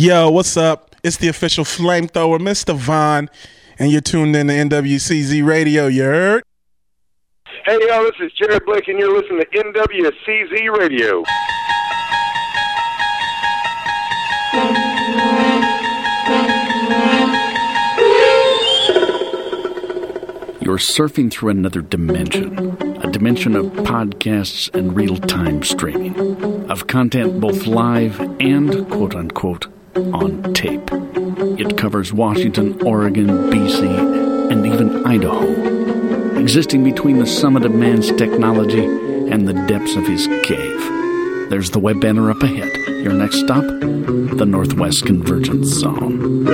Yo, what's up? It's the official flamethrower, Mr. Vaughn, and you're tuned in to NWCZ Radio, you heard? Hey, yo, this is Jared Blake, and you're listening to NWCZ Radio. You're surfing through another dimension, a dimension of podcasts and real time streaming, of content both live and quote unquote on tape. It covers Washington, Oregon, BC, and even Idaho, existing between the summit of man's technology and the depths of his cave. There's the web banner up ahead. Your next stop, the Northwest Convergence Zone.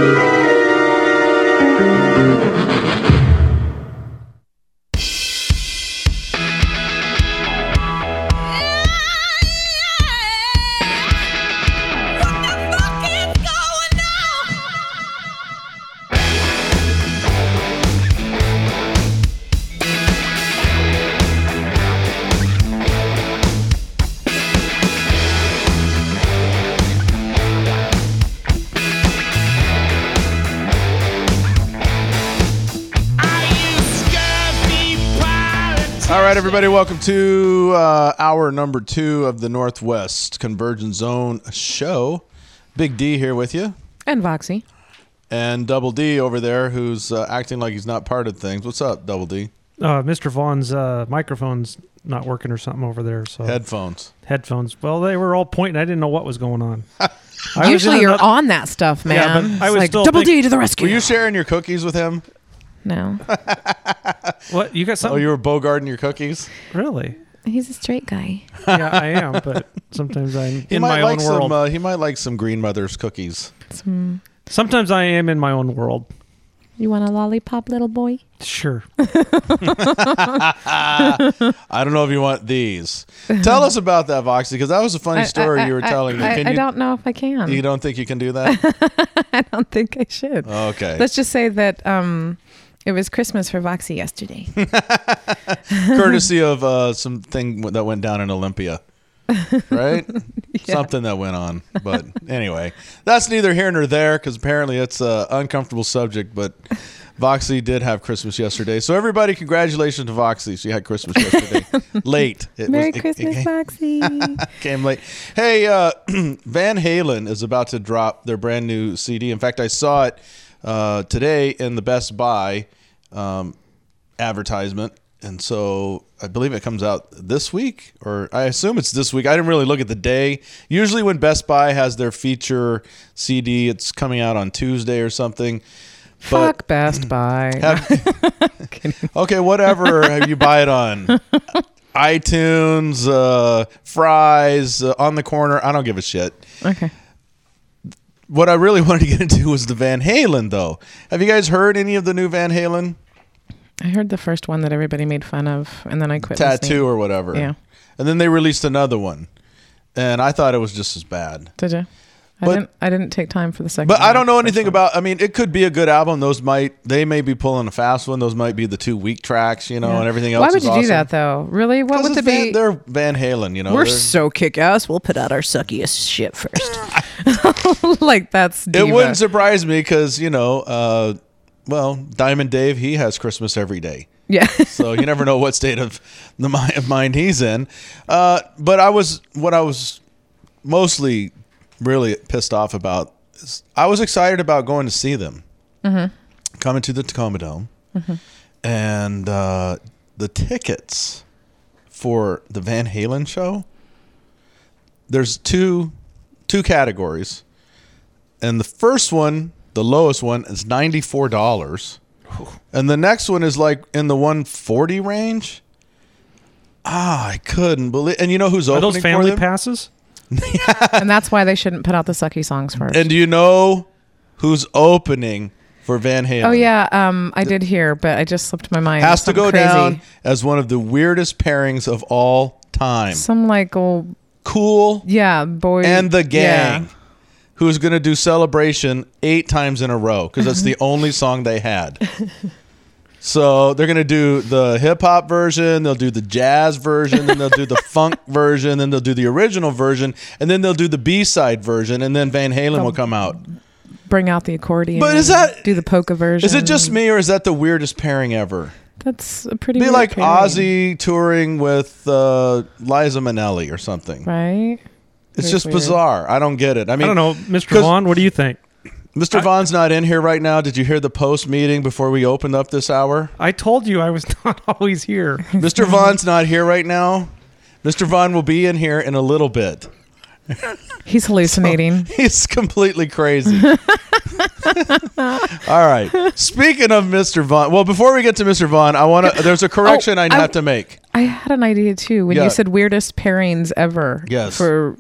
Everybody, welcome to uh, hour number two of the Northwest Convergence Zone show. Big D here with you, And Voxy. and Double D over there, who's uh, acting like he's not part of things. What's up, Double D? Uh, Mr. Vaughn's uh, microphone's not working or something over there. So Headphones. headphones. Well, they were all pointing. I didn't know what was going on. I Usually you're another- on that stuff, man. Yeah, but I was like, still Double think- D to the rescue. Were you sharing your cookies with him? no. What you got Something? Oh, you were bogarting your cookies? really? He's a straight guy. Yeah, I am. But sometimes I'm He in might my like own world. some. Uh, he might like some Green Mother's cookies. sometimes I am in my own world. You want a lollipop, little boy? Sure. I don't know if you want these. Tell us about that, Voxy, because that was a funny story I- you were I- telling me. I, Can I you? don't know if I can. You don't think you can do that? I don't think I should. Okay. Let's just say that um, it was Christmas for Voxy yesterday. courtesy of uh, something that went down in Olympia, right? Something that went on, but anyway, that's neither here nor there because apparently it's an uncomfortable subject. But Voxy did have Christmas yesterday, so everybody, congratulations to Voxy. She had Christmas yesterday, late. It Merry was- it- Christmas, it, Voxy. came late. Hey, uh, Van Halen is about to drop their brand new CD. In fact, I saw it uh, today in the Best Buy um, advertisement. And so I believe it comes out this week, or I assume it's this week. I didn't really look at the day. Usually, when Best Buy has their feature CD, it's coming out on Tuesday or something. But Fuck Best Buy. have- okay, whatever you buy it on. iTunes, uh, Fry's, uh, on the corner. I don't give a shit. okay. What I really wanted to get into was the Van Halen, though. Have you guys heard any of the new Van Halen I heard the first one that everybody made fun of, and then I quit. tattoo listening. or whatever? Yeah. And then they released another one, and I thought it was just as bad. Did you? I But- didn't. I didn't take time for the second. But I don't know anything one. about. I mean, it could be a good album. Those might they may be pulling a fast one. Those might be the two weak tracks, you know, Yeah. and everything else. Why would is you do that though? Really? What 'Cause would it's it Van, be? they're Van Halen, you know. We're they're- so kick ass. We'll put out our suckiest shit first. like that's It wouldn't surprise me because you know, uh, well, Diamond Dave he has Christmas every day, yeah. so you never know what state of the mind, of mind he's in. Uh, but I was what I was mostly really pissed off about. Is I was excited about going to see them, coming to the Tacoma Dome, and uh, the tickets for the Van Halen show. There's two two categories. And the first one, the lowest one, is ninety four dollars, and the next one is like in the one forty range. Ah, I couldn't believe. And you know who's Are opening those family for them? passes? and that's why they shouldn't put out the sucky songs first. And do you know who's opening for Van Halen? oh yeah, um, I did hear, but I just slipped my mind. has to go crazy. down as one of the weirdest pairings of all time. Some like old Cool yeah boy and the gang. Yeah. Who's going to do celebration eight times in a row because that's the only song they had. So they're gonna do the hip hop version, they'll do the jazz version, then they'll do the funk version, then they'll do the original version, and then they'll do the B side version, and then Van Halen will come out. Bring out the accordion. But is that- do the polka version? Is it just me, or is that the weirdest pairing ever? That's a pretty. Be weird like pairing, Ozzy touring with uh, Liza Minnelli or something. right? It's Very just weird. bizarre. I don't get it. I mean, I don't know, Mr. 'cause- Vaughn. What do you think? Mr. Vaughn's not in here right now. Did you hear the post meeting before we opened up this hour? I told you I was not always here. Mr. Vaughn's not here right now. Mr. Vaughn will be in here in a little bit. He's hallucinating. He's completely crazy. All right. Speaking of Mr. Vaughn, well, before we get to Mr. Vaughn, I want to. There's a correction Oh, I I- have to make. I had an idea too when Yeah. you said weirdest pairings ever. Yes. For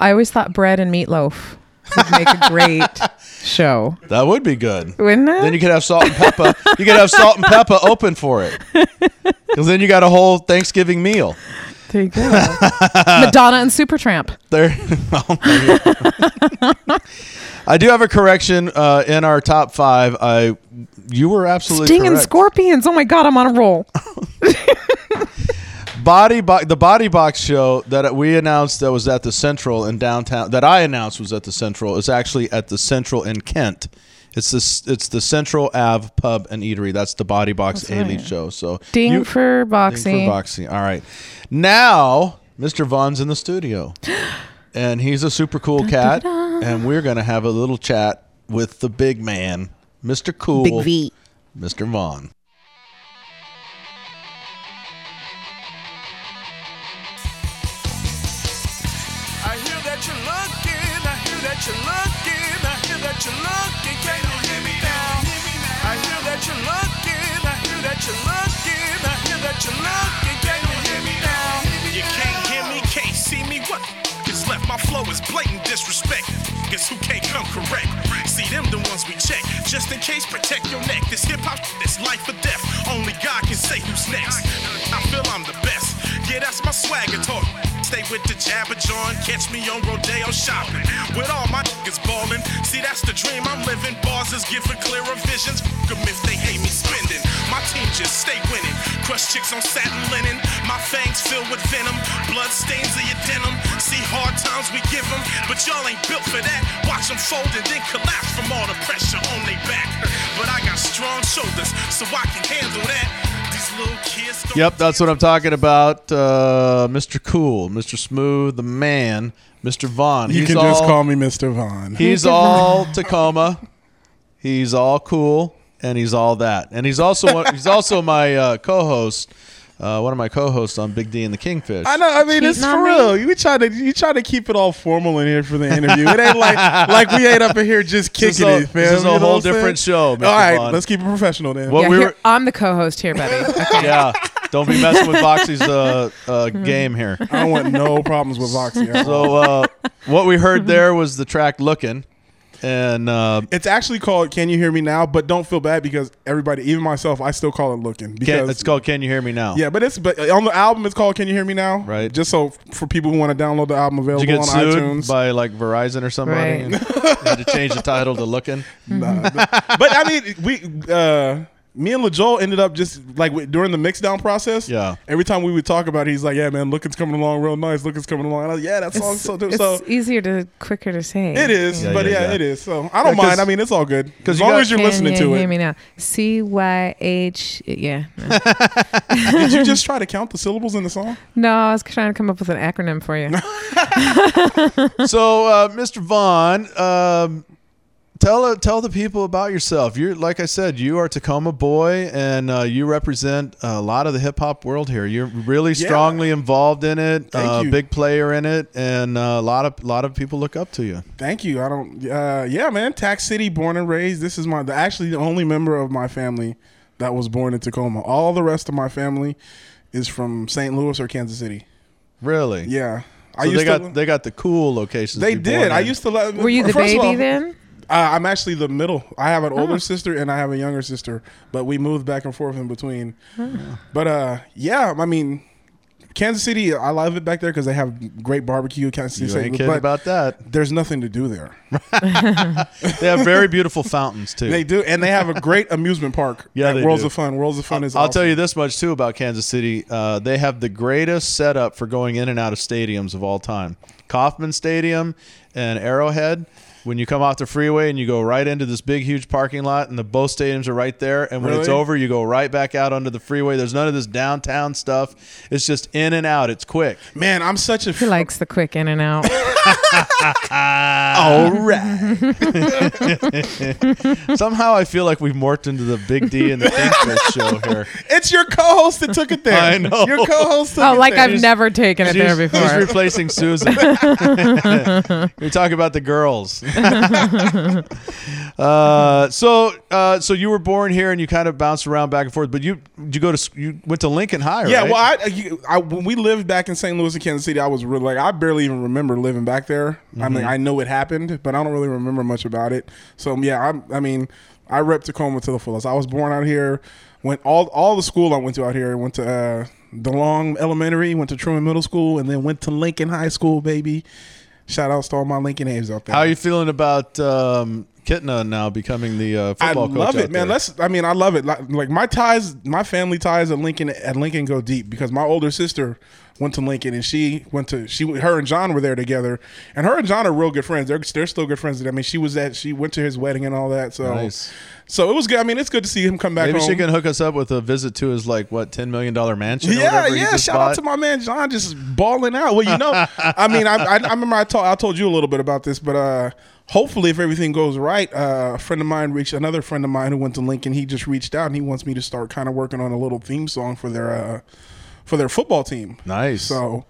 I always thought bread and meatloaf would make a great show, That would be good. wouldn't it? Then you could have salt and pepper. you could have salt and pepper open for it. Because then you got a whole Thanksgiving meal. there you go. Madonna and Supertramp. There. Oh. I do have a correction uh, in our top five. I you were absolutely Sting and. Scorpions. Oh my god, I'm on a roll. Body bo- the Body Box show that we announced that was at the Central in downtown that I announced was at the Central is actually at the Central in Kent. It's this it's the Central Ave Pub and Eatery. That's the Body Box That's A League right. show. So Ding you- for Ding for boxing. All right. Now, Mr. Vaughn's in the studio. And he's a super cool cat. And we're going to have a little chat with the big man, Mr. Cool, Big V. Mr. Vaughn. Flow is blatant disrespect. Guess who can't come correct? See them the ones we check. Just in case, protect your neck. This hip hop, this life or death. Only God can say who's next. I feel I'm the best. Yeah, that's my swagger talk. Stay with the jabber John. Catch me on Rodeo shopping. With all my niggas ballin'. See, that's the dream I'm living. Bars is giving clearer visions. F 'em if they hate me spending. My team just stay winning. Crush chicks on satin linen. My fangs filled with venom. Blood stains of your denim. See hard times we give 'em, But y'all ain't built for that. Watch them fold and then collapse from all the pressure on their back. But I got strong shoulders, so I can handle that. These little kids don't Yep, that's what I'm talking about. Uh, Mr. Cool, Mr. Smooth, the man, Mr. Vaughn. You He's can just call me Mr. Vaughn. He's all Tacoma. He's all cool, and he's all that. And he's also he's also my uh, co-host, uh, one of my co-hosts on Big D and the Kingfish. I know. I mean, it's Cheating for on me? real. You try to you try to keep it all formal in here for the interview. It ain't like like we ain't up in here just This is kicking a- it, man. this is a You know whole what saying? different show, Mr. All right, Vaughn. let's keep it professional then. What yeah, we here- were- I'm the co-host here, buddy. Okay. yeah, don't be messing with Voxy's uh, uh, game here. I don't want no problems with Voxy. at. So uh, what we heard there was the track "Looking," and uh, It's actually called "Can You Hear Me Now," but don't feel bad because everybody, even myself, I still call it "Looking" can, because it's called "Can You Hear Me Now." Yeah, but it's but on the album it's called "Can You Hear Me Now?" Right. Just so for people who want to download the album available Did you get on sued iTunes. by like Verizon or somebody? Right. And had to change the title to "Looking." Nah, but, but I mean, we uh me and LaJoel ended up just like during the mixdown process. Yeah. Every time we would talk about it, he's like, "Yeah, man, Looking's coming along real nice. Looking's coming along." And I was, "Yeah, that song's so it's so." easier to quicker to say. It is, Yeah, but yeah, yeah, yeah. it is. So I don't Yeah, 'cause- mind. I mean, it's all good 'cause as long got- as you're Can listening you to hear it. me now? C Y H. Yeah. No. Did you just try to count the syllables in the song? no, I was trying to come up with an acronym for you. so, uh, Mr. Vaughn, um, tell uh, tell the people about yourself. You're like I said, you are Tacoma boy, and uh, you represent a lot of the hip hop world here. You're really Yeah. strongly involved in it, Thank uh, you. big player in it, and uh, a lot of lot of people look up to you. Thank you. I don't. Uh, yeah, man. Tax City, born and raised. This is my actually the only member of my family that was born in Tacoma. All the rest of my family is from St. Louis or Kansas City. Really? Yeah, So they got they got the cool locations. They to be born did. I used to love. Were you the baby all, then? Uh, I'm actually the middle. I have an older Oh. sister and I have a younger sister, but we moved back and forth in between. But uh, yeah, I mean, Kansas City, I love it back there because they have great barbecue. Kansas City, You ain't kidding but about that. There's nothing to do there. They have very beautiful fountains too. They do, and they have a great amusement park. Yeah, at they Worlds do. of Fun. Worlds of Fun is. I'll tell you this much too about Kansas City. Uh, they have the greatest setup for going in and out of stadiums of all time. Kauffman Stadium and Arrowhead. When you come off the freeway and you go right into this big, huge parking lot, and the both stadiums are right there. And when it's over, you go right back out onto the freeway. There's none of this downtown stuff. It's just in and out. It's quick. Man, I'm such a. He likes the quick in and out. All right. Somehow I feel like we've morphed into the Big D and the Kingfish show here. It's your co-host that took it there. I know. Your co-host. Took oh, it like there. I've never taken it there before. he's replacing Susan. You're talking about the girls. uh, so, uh, so you were born here and you kind of bounced around back and forth. But you, did you go to you went to Lincoln High, Yeah, right? well, I, you- I when we lived back in St. Louis and Kansas City, I was really like I barely even remember living back there. I Mm-hmm. mean, I know it happened, but I don't really remember much about it. So yeah, I, I mean, I rep Tacoma to the fullest. I was born out here. Went all all the school I went to out here. Went to uh, DeLong Elementary, went to Truman Middle School, and then went to Lincoln High School. Baby, shout outs to all my Lincoln A's out there. How are you feeling about um, Kitna now becoming the uh, I football coach? I love it, out man. there? Let's. I mean, I love it. Like, like my ties, my family ties at Lincoln at Lincoln go deep because my older sister went to Lincoln and she went to she her and John were there together, and her and John are real good friends. They're they're still good friends. I mean, she was at she went to his wedding and all that. So Nice. so it was good. I mean, it's good to see him come back. Maybe home. she can hook us up with a visit to his like what ten million dollar mansion. Yeah, yeah. Shout bought. out to my man John, just balling out. Well, you know, I mean, I, I, I remember I told I told you a little bit about this, but uh, hopefully, if everything goes right, uh, a friend of mine reached another friend of mine who went to Lincoln. He just reached out and he wants me to start kind of working on a little theme song for their uh, for their football team. Nice. So.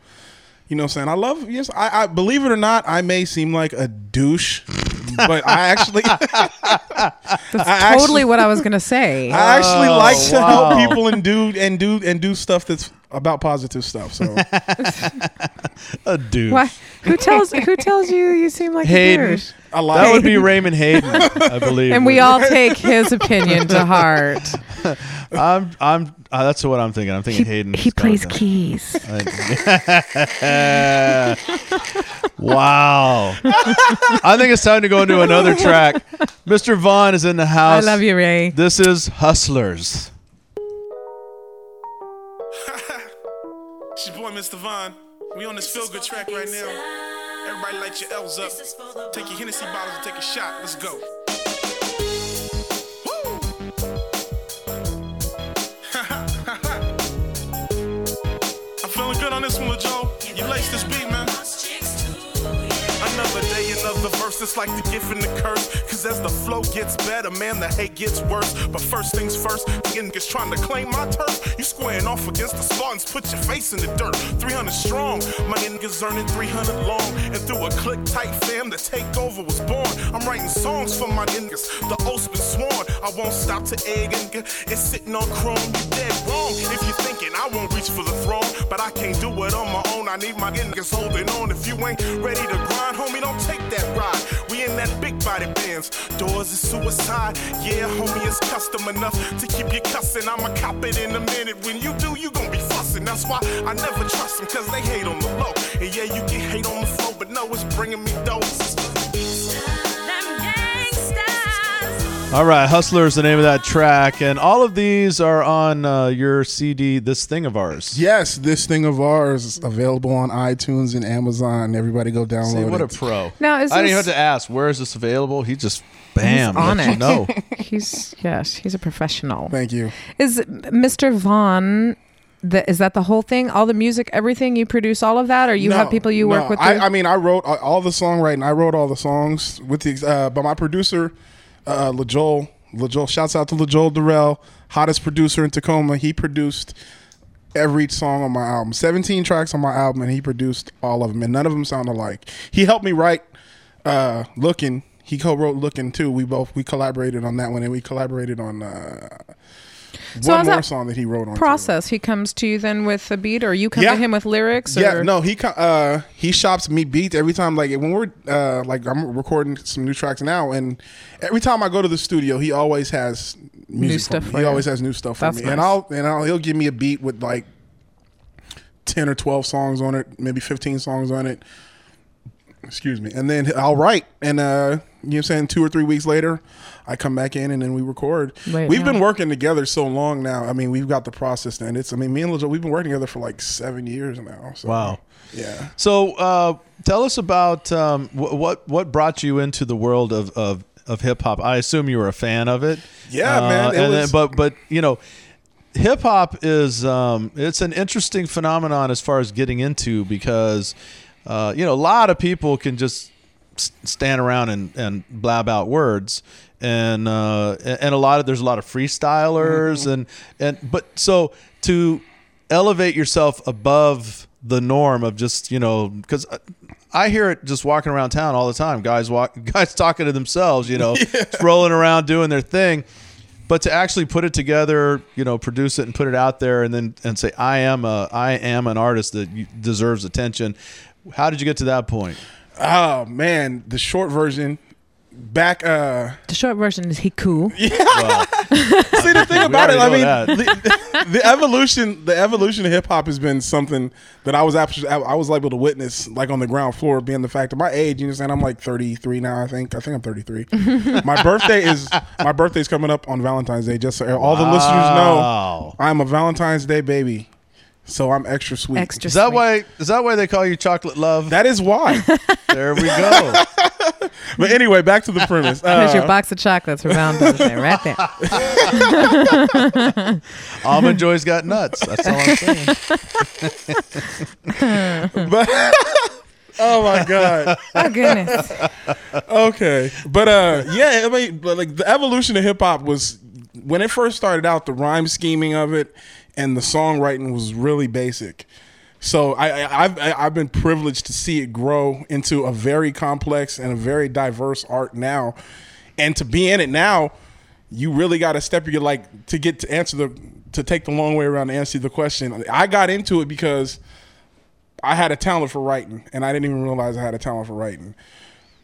You know what I'm saying? I love yes, I, I believe it or not, I may seem like a douche, but I actually That's I totally actually- what I was gonna say. I actually Oh, like to wow. help people and do and do and do stuff that's about positive stuff. So a dude. Why? Who tells who tells you you seem like a Hayden. douche? I like That would be Raymond Hayden, I believe. And we all take his opinion to heart. I'm. I'm. Uh, that's what I'm thinking. I'm thinking Hayden. He plays Scott. keys. wow. I think it's time to go into another track. Mr. Vaughn is in the house. I house. love you, Ray. This is Hustlers. It's your boy, Mr. Vaughn. We on this feel good track right now. Everybody light your L's up. Take your Hennessy bottles and take a shot. Let's go. Good on this one, Joe. You lace this beat, man. Another day, another verse. It's like the gift and the curse. Cause as the flow gets better, man, the hate gets worse. But first things first, the niggas trying to claim my turf. You squaring off against the Spartans, put your face in the dirt. 300 strong, my niggas earning 300 long. And through a click tight fam, the takeover was born. I'm writing songs for my niggas, the oath's been sworn. I won't stop to egg get it's sitting on chrome. You dead wrong if you're thinking I won't reach for the throne. But I can't do it on my own. I need my niggas holding on. If you ain't ready to grind, homie, don't take that ride. We in that big body bands. Doors is suicide. Yeah, homie, it's custom enough to keep you cussing. I'ma cop it in a minute. When you do, you gon' be fussing. That's why I never trust them, cause they hate on the low. And yeah, you get hate on the flow, but no, it's bringing me doses. All right, Hustler is the name of that track, and all of these are on uh, your CD, This Thing of Ours. yes, this thing of ours is available on iTunes and Amazon. Everybody go download See, what a pro. Now, is I didn't even have to ask, where is this available? He just, bam, on lets you it. know. He's yes, he's a professional. Thank you. Is Mr. Vaughn? The, is that the whole thing? All the music, everything you produce, all of that, or you No, have people you work with? I, I mean, I wrote all- all the songwriting. I wrote all the songs with the, uh, but my producer, uh, LaJoel, LaJoel, shouts out to LaJoel Durrell, hottest producer in Tacoma. He produced every song on my album, 17 tracks on my album, and he produced all of them, and none of them sound alike. He helped me write uh, Looking. He co-wrote Looking too. We both we collaborated on that one, and we collaborated on uh, So one more song that he wrote on. process. He comes to you then with a beat, or you come Yeah. to him with lyrics. Or? Yeah, no, he uh he shops me beats every time. Like when we're uh like I'm recording some new tracks now, and every time I go to the studio, he always has music stuff For for. He you. always has new stuff for me, nice. and I'll and I'll he'll give me a beat with like ten or twelve songs on it, maybe fifteen songs on it. Excuse me, and then I'll write, and uh, you know, what I'm saying two or three weeks later, I come back in, and then we record. Wait, we've no. been working together so long now. I mean, we've got the process, and it's. I mean, me and LaJoel, we've been working together for like seven years now. So, Wow. Yeah. So, uh, tell us about um, wh- what what brought you into the world of of, of hip hop. I assume you were a fan of it. Yeah, Uh, man, it and then- but but you know, hip hop is um, it's an interesting phenomenon as far as getting into because uh, you know a lot of people can just stand around and, and blab out words. And uh, and a lot of there's a lot of freestylers and and but so to elevate yourself above the norm of just you know because I hear it just walking around town all the time. Guys walk guys talking to themselves you know just rolling around doing their thing. But to actually put it together you know produce it and put it out there and then and say I am a I am an artist that deserves attention how did you get to that point Oh man, the short version. Back. uh The short version is he cool. Yeah. See the thing about it, I mean, the, the evolution, the evolution of hip hop has been something that I was actually, I was able to witness, like on the ground floor, being the fact of my age. You understand? I'm like 33 now. I think. I think I'm 33. my birthday is my birthday's coming up on Valentine's Day. Just so all the listeners know, I'm a Valentine's Day baby, so I'm extra sweet. Extra is that sweet. why is that why they call you chocolate love That is why. there we go but anyway, back to the premise. Here's Uh, your box of chocolates for Valentine's Day, right there. almond joy's got nuts that's all i'm saying but oh my god. Oh goodness. okay but uh yeah i mean but, like the evolution of hip-hop was when it first started out the rhyme scheming of it and the songwriting was really basic so I, I- I've been privileged to see it grow into a very complex and a very diverse art now, and to be in it now, you really got to step your like to get to answer the to take the long way around to answer the question. I got into it because I had a talent for writing, and I didn't even realize I had a talent for writing.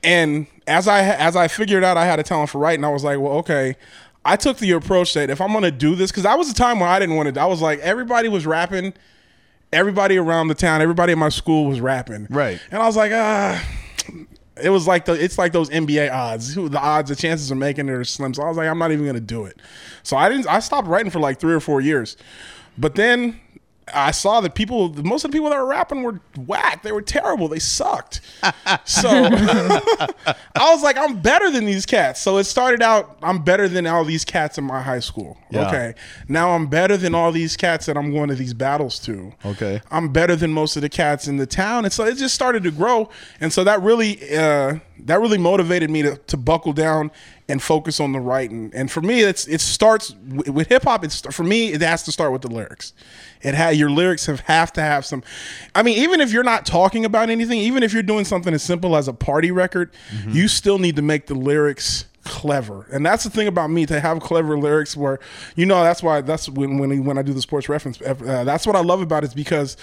And as I as I figured out I had a talent for writing, I was like, well, okay. I took the approach that if I'm gonna do this, because I was a time where I didn't want to. I was like, everybody was rapping, everybody around the town, everybody in my school was rapping, Right. And I was like, ah. It was like the it's like those NBA odds. Who- The odds, the chances of making it are slim. So I was like, I'm not even gonna do it. So I didn't. I stopped writing for like three or four years, but then I saw that people, most of the people that were rapping were whack. They were terrible. They sucked. So I was like, I'm better than these cats. So it started out, I'm better than all these cats in my high school. Yeah. Okay. Now I'm better than all these cats that I'm going to these battles to. Okay. I'm better than most of the cats in the town. And so it just started to grow. And so that really, uh, that really motivated me to, to buckle down and focus on the writing. And for me, it's it starts with, with hip hop. It's for me, it has to start with the lyrics. It had your lyrics have have to have some. I mean, even if you're not talking about anything, even if you're doing something as simple as a party record, you still need to make the lyrics clever. And that's the thing about me to have clever lyrics where you know that's why that's when when when I do the sports reference uh, that's what I love about it is because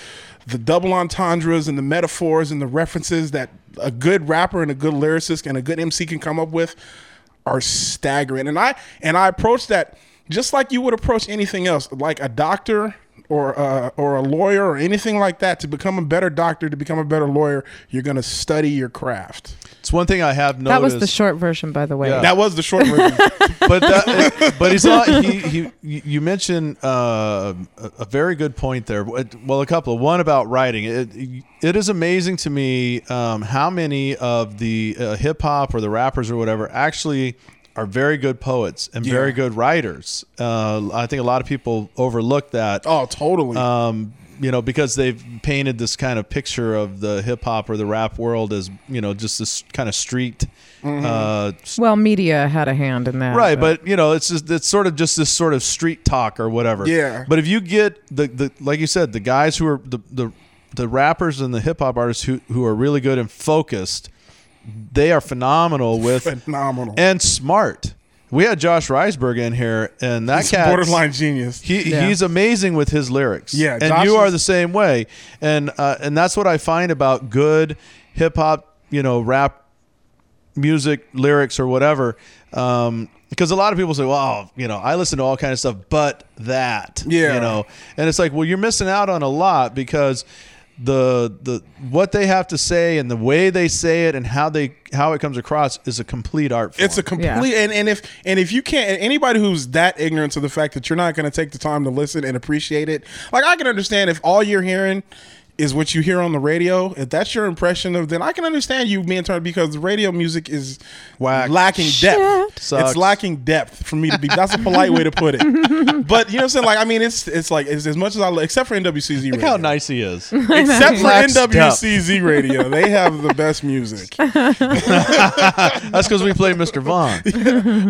the double entendres and the metaphors and the references that a good rapper and a good lyricist and a good MC can come up with are staggering. And I and I approach that just like you would approach anything else, like a doctor or uh, or a lawyer or anything like that. To become a better doctor, to become a better lawyer, you're going to study your craft. It's one thing I have noticed. That was the short version, by the way. Yeah. That was the short version. but that, but he's not. He, he you mentioned uh, a a very good point there. Well, a couple. One about writing. It it is amazing to me um, how many of the uh, hip hop or the rappers or whatever actually are very good poets and very good writers. Uh, I think a lot of people overlook that. oh, totally. Um, you know, because they've painted this kind of picture of the hip hop or the rap world as you know just this kind of street. Uh, Well, media had a hand in that. right but you know it's just it's sort of just this sort of street talk or whatever Yeah. but if you get the, the like you said the guys who are the the, the rappers and the hip-hop artists who, who are really good and focused they are phenomenal with Phenomenal. and smart we had josh reisberg in here and that He's cat borderline genius. he, Yeah. he's amazing with his lyrics. Yeah, and Josh you are the same way. And uh, and that's what I find about good hip hop, you know, rap music lyrics or whatever. Um, because a lot of people say, "Well, you know, I listen to all kind of stuff, but that, Yeah. you know," and it's like, well, you're missing out on a lot because the the what they have to say and the way they say it and how they how it comes across is a complete art form. It's a complete and, and if and if you can't anybody who's that ignorant to the fact that you're not going to take the time to listen and appreciate it, like I can understand if all you're hearing is what you hear on the radio. If that's your impression of, then I can understand you being turned because the radio music is Whack. lacking depth. Sucks. It's lacking depth for me to be. That's a polite way to put it. But you know what I'm saying? Like I mean, it's it's like it's as much as I except for NWCZ. Look radio. how nice he is. Except for Lacks. NWCZ radio, they have the best music. That's because we play Mr. Vaughn.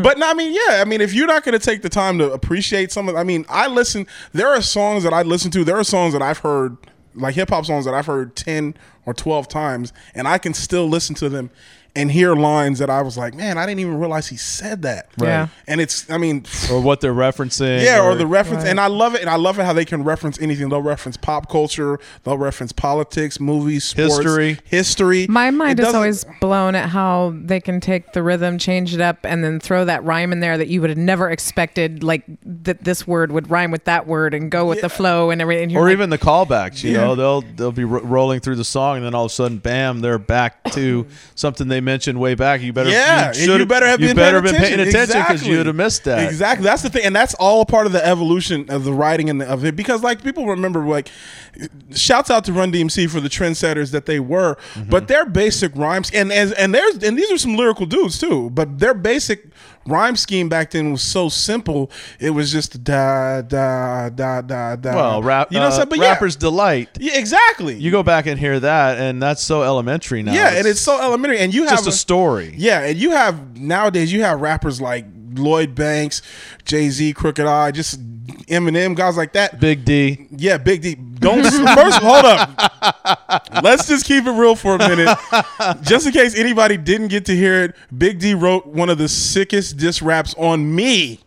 but no, I mean, yeah, I mean, if you're not going to take the time to appreciate some of, I mean, I listen. There are songs that I listen to. There are songs that I've heard, like hip hop songs that I've heard ten or twelve times, and I can still listen to them and hear lines that I was like, man, I didn't even realize he said that. Right. Yeah. And it's, I mean, or what they're referencing. yeah, or, the reference, and I love it, and I love it how they can reference anything. They'll reference pop culture, they'll reference politics, movies, sports, History. history. My mind It is doesn't- always blown at how they can take the rhythm, change it up, and then throw that rhyme in there that you would have never expected, like that this word would rhyme with that word and go with the flow and everything. And or like, even the callbacks. You Yeah. know, they'll they'll be ro- rolling through the song, and then all of a sudden, bam, they're back to something they mentioned way back. You better, yeah, should've- you better have you been better paying been paying attention attention because you would have missed that. Exactly, that's the thing, and that's all a part of the evolution of the writing and the, of it. Because like people remember, like shouts out to Run DMC for the trendsetters that they were, Mm-hmm. but their basic rhymes and as and there's and these are some lyrical dudes too, but their basic rhyme scheme back then was so simple. It was just da da da da da. Well, rap, you know what I'm uh, saying? But yeah. rapper's delight. Yeah, exactly. You go back and hear that, and that's so elementary now. Yeah, and it's so elementary. And you have just a story. Yeah, and you have nowadays you have rappers like Lloyd Banks, Jay Z, Crooked I, just Eminem, guys like that. Big D. Yeah, Big D. Don't first hold up. Let's just keep it real for a minute, just in case anybody didn't get to hear it. Big D wrote one of the sickest diss raps on me.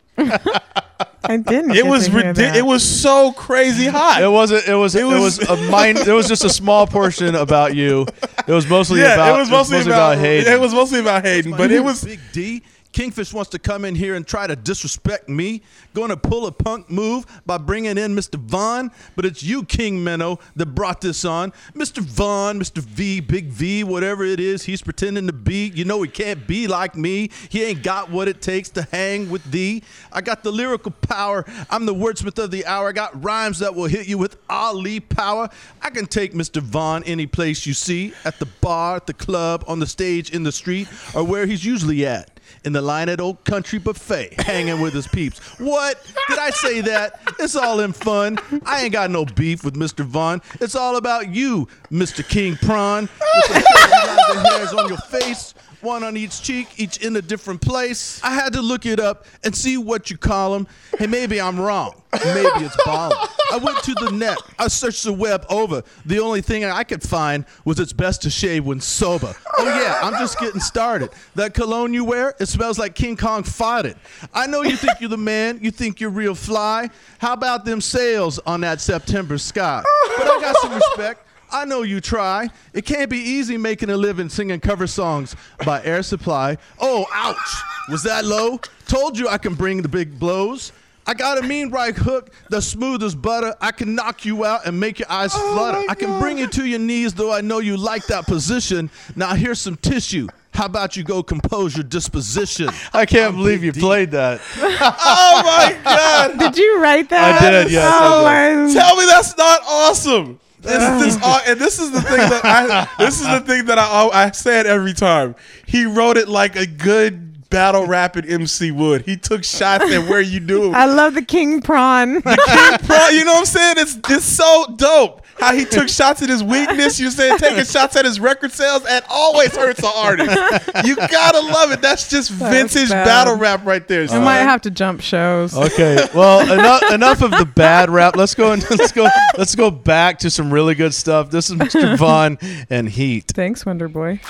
I didn't. It was to hear ridic- that. It was so crazy hot. It wasn't. It was. It was- was, a mind. It was just a small portion about you. It was mostly yeah, about. it was mostly, about, Hayden. It was mostly about Hayden, but it was Big D. Kingfish wants to come in here and try to disrespect me. Going to pull a punk move by bringing in Mr. Vaughn, but it's you, King Menno, that brought this on. Mr. Vaughn, Mr. V, Big V, whatever it is he's pretending to be. You know he can't be like me. He ain't got what it takes to hang with thee. I got the lyrical power. I'm the wordsmith of the hour. I got rhymes that will hit you with Ali power. I can take Mr. Vaughn any place you see, at the bar, at the club, on the stage, in the street, or where he's usually at in the line at Old Country Buffet, hanging with his peeps. What? Did I say that? It's all in fun. I ain't got no beef with Mr. Vaughn. It's all about you, Mr. King Prawn. With the hairs on your face, one on each cheek, each in a different place. I had to look it up and see what you call them. Hey, maybe I'm wrong. Maybe it's ballin'. I went to the net. I searched the web over. The only thing I could find was it's best to shave when sober. Oh yeah, I'm just getting started. That cologne you wear, it smells like King Kong farted. I know you think you're the man. You think you're real fly. How about them sales on that September sky? But I got some respect. I know you try. It can't be easy making a living singing cover songs by Air Supply. Oh, ouch. Was that low? Told you I can bring the big blows. I got a mean right hook that's smooth as butter. I can knock you out and make your eyes flutter. I can bring you to your knees, though I know you like that position. Now here's some tissue. How about you go compose your disposition? I can't believe you played that. oh my god! Did you write that? I did, yes, Oh I my. Tell me that's not awesome. This, this, uh, and this is the thing that I. This is the thing that I I say it every time. He wrote it like a good battle rapping MC Wood. He took shots at where you do. I love the king prawn. Bro, you know what I'm saying? It's it's so dope how he took shots at his weakness. You said taking shots at his record sales and always hurts an artist. You gotta love it. That's just That's vintage bad. battle rap right there. I son. might have to jump shows. Okay. Well, enough enough of the bad rap. Let's go and let's go let's go back to some really good stuff. This is Mr. Vaughn and Heat. Thanks, Wonder Boy.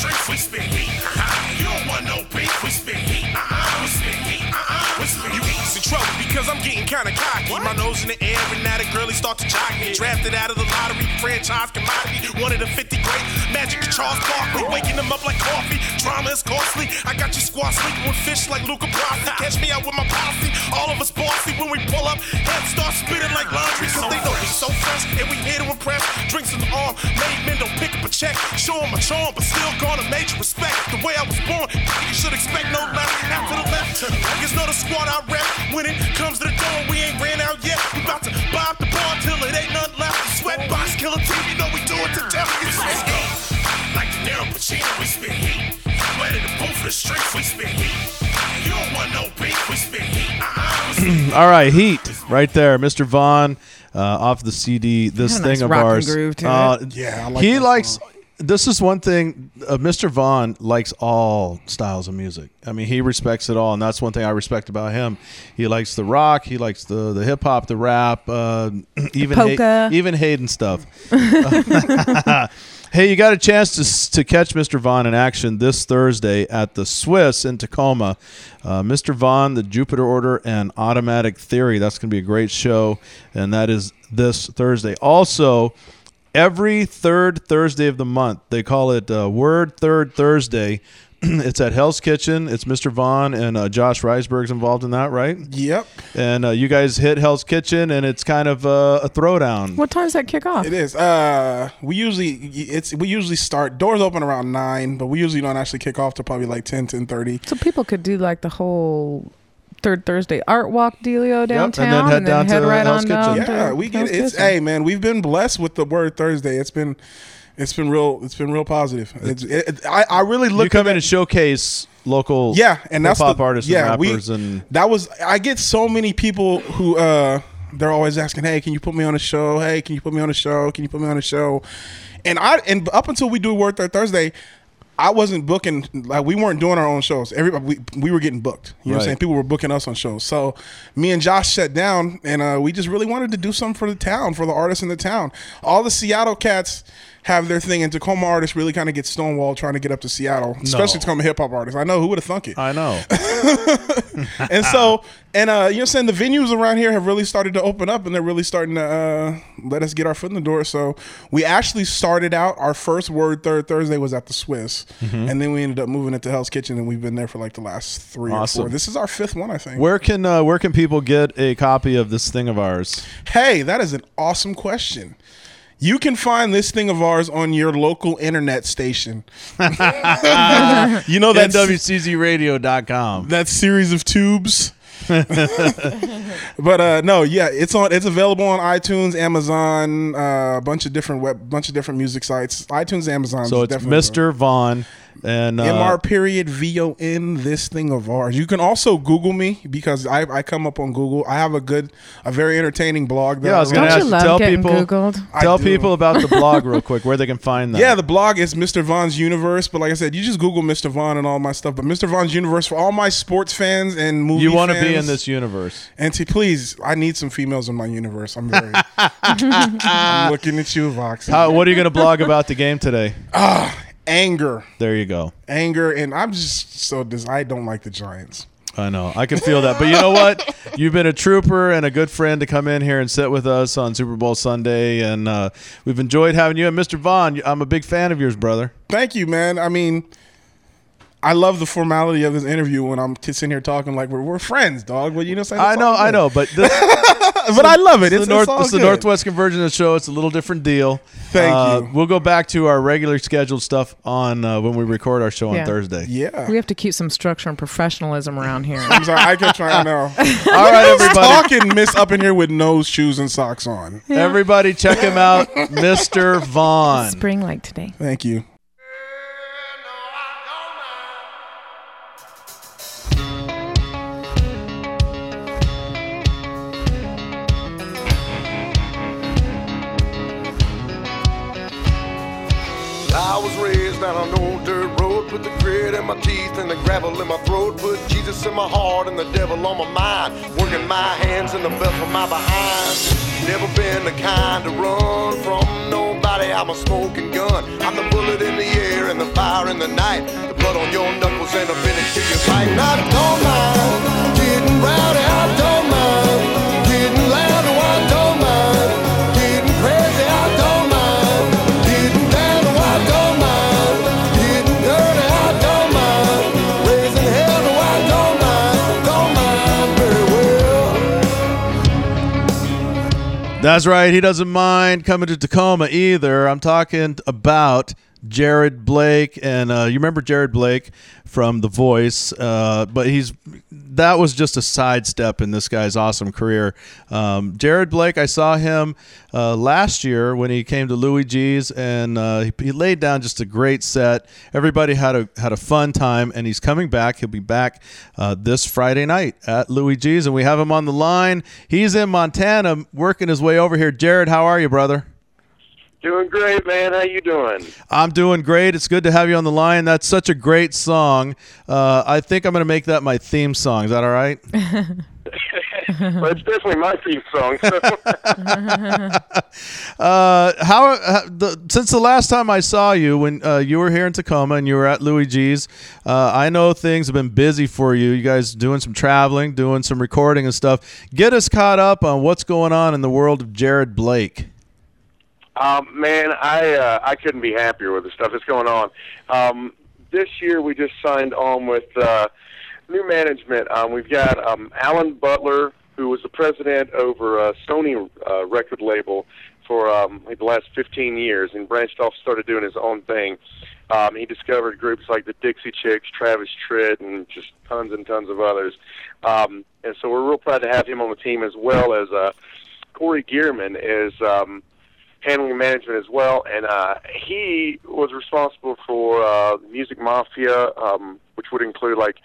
Ready to move getting kinda cocky. My nose in the air, and now the girlies start to jock me. Drafted out of the lottery, franchise commodity. One of the 50 great magic Charles Barkley. Waking them up like coffee. Drama is costly. I got you squad sleeping with fish like Luca Brasi. Catch me out with my posse. All of us bossy when we pull up. Heads start spitting like laundry. Cause they know we so fresh and we here to impress. Drinks in the arm. Made men don't pick up a check. Show 'em a charm, but still garner major respect. The way I was born, you should expect no less. After the left, niggas know the squad I rep. When it comes to the door, we ain't ran out yet. We about to bomb the bar till it ain't nothing left. Sweat box, killer team, you know we do it to death. Let's go. Like De Niro Pacino, we spit heat. Ready to boom for the streets, we spit heat. You don't want no beef, we spit heat. Uh-uh, All right, Heat, right there, Mr. Vaughn, uh, off the CD. This thing nice of ours. groove to Uh, it. Yeah, I like he likes. song. This is one thing. Uh, Mr. Vaughn likes all styles of music. I mean, he respects it all, and that's one thing I respect about him. He likes the rock. He likes the the hip hop, the rap, uh, even Ha- polka. even Hayden stuff. Hey, you got a chance to, to catch Mr. Vaughn in action this Thursday at the Swiss in Tacoma. Uh, Mr. Vaughn, the Jupiter Order, and Automatic Theory. That's going to be a great show, and that is this Thursday. Also, every third Thursday of the month, they call it uh, Word Third Thursday. it's at Hell's Kitchen. It's Mr. Vaughn and uh, Josh Reisberg's involved in that, right? Yep, And uh, you guys hit Hell's Kitchen, and it's kind of uh, a throwdown. What time does that kick off? it is. Uh, we usually it's we usually start doors open around nine, but we usually don't actually kick off till probably like 10, 10.30. So people could do like the whole third Thursday art walk dealio and then downtown, head and then down head, to right Hell's on down. Kitchen. Yeah, to we get Hell's it's. Kitchen. Hey, man, we've been blessed with the word Thursday. It's been. It's been real. It's been real positive. It's, it, it- I, I really look. you come in and showcase local yeah, and that's hip-hop the, artists yeah, and we- rappers and that was I get so many people who uh they're always asking, "Hey, can you put me on a show? Hey, can you put me on a show? Can you put me on a show?" And I and up until we do Word Third Thursday, I wasn't booking like we weren't doing our own shows. Everybody we, we were getting booked. You know what I'm saying? People were booking us on shows. So me and Josh sat down and uh, we just really wanted to do something for the town, for the artists in the town. All the Seattle cats have their thing, and Tacoma artists really kind of get stonewalled trying to get up to Seattle, especially Tacoma hip hop artists. I know who would have thunk it I know. and so and uh you know saying the venues around here have really started to open up and they're really starting to uh let us get our foot in the door so we actually started out our first word third thursday was at the swiss Mm-hmm. and then we ended up moving it to hell's kitchen and we've been there for like the last three or Awesome. four this is our fifth one i think where can uh, where can people get a copy of this thing of ours? hey that is an awesome question you can find this thing of ours on your local internet station. you know that NWCZRadio.com. that series of tubes. but uh no, yeah, it's on. It's available on iTunes, Amazon, uh, a bunch of different web, bunch of different music sites. iTunes, Amazon. So it's Mr. Vaughn and uh, Mr. period V O N. This thing of ours. You can also Google me because I, I come up on Google. I have a good, a very entertaining blog. That Yeah, I was gonna ask, love tell people Googled? Tell people about the blog real quick where they can find that. Yeah, the blog is Mr. Vaughn's Universe, but like I said, you just Google Mr. Vaughn and all my stuff. But Mr. Vaughn's Universe for all my sports fans and movie you want to be in this universe. And to please, I need some females in my universe. I'm very. I'm looking at you, Vox. How, what are you going to blog about the game today? Anger, There you go. anger, and I'm just so dis- I don't like the Giants. I know. I can feel that. But you know what? You've been a trooper and a good friend to come in here and sit with us on Super Bowl Sunday. And uh, we've enjoyed having you. And Mr. Vaughn, I'm a big fan of yours, brother. Thank you, man. I mean, I love the formality of this interview when I'm t- sitting here talking like we're, we're friends, dog. But you know, what I'm saying? I It's know, all I know. But this, but I love it. it's, It's, the, North, it's, all it's the. Northwest conversion of the show. It's a little different deal. Thank Uh, you. We'll go back to our regular scheduled stuff on uh, when we record our show on Thursday. Yeah. We have to keep some structure and professionalism around here. I'm sorry. I kept trying. I know. All right, everybody. Talking miss up in here with nose shoes and socks on. Everybody, check him out, Mr. Vaughn. Spring like today. Thank you. On an old dirt road, put the grit in my teeth and the gravel in my throat, put Jesus in my heart and the devil on my mind, working my hands in the belt of my behind. Never been the kind to run from nobody, I'm a smoking gun. I'm the bullet in the air and the fire in the night, the blood on your knuckles and the finish to your fight. And don't mind getting rowdy, That's right. He doesn't mind coming to Tacoma either. I'm talking about Jared Blake, and uh, you remember Jared Blake from The Voice, uh, but he's that was just a sidestep in this guy's awesome career. Um, Jared Blake, I saw him uh, last year when he came to Louie G's, and uh, he, he laid down just a great set. Everybody had a had a fun time, and he's coming back. He'll be back uh, this Friday night at Louie G's, and we have him on the line. He's in Montana, working his way over here. Jared, how are you, brother? Doing great, man. How you doing? I'm doing great. It's good to have you on the line. That's such a great song. Uh, I think I'm going to make that my theme song. Is that all right? well, it's definitely my theme song. uh, how, uh, the, since the last time I saw you, when uh, you were here in Tacoma and you were at Louie G's, uh, I know things have been busy for you. You guys doing some traveling, doing some recording and stuff. Get us caught up on what's going on in the world of Jared Blake. Um, man, I uh, I couldn't be happier with the stuff that's going on. Um, this year, we just signed on with uh, new management. Um, we've got um, Alan Butler, who was the president over uh, Sony uh, record label for um, like the last 15 years, and branched off, started doing his own thing. Um, he discovered groups like the Dixie Chicks, Travis Tritt, and just tons and tons of others. Um, and so we're real proud to have him on the team, as well as uh, Corey Gearman is. Um, handling management as well, and uh, he was responsible for uh, Music Mafia, um, which would include like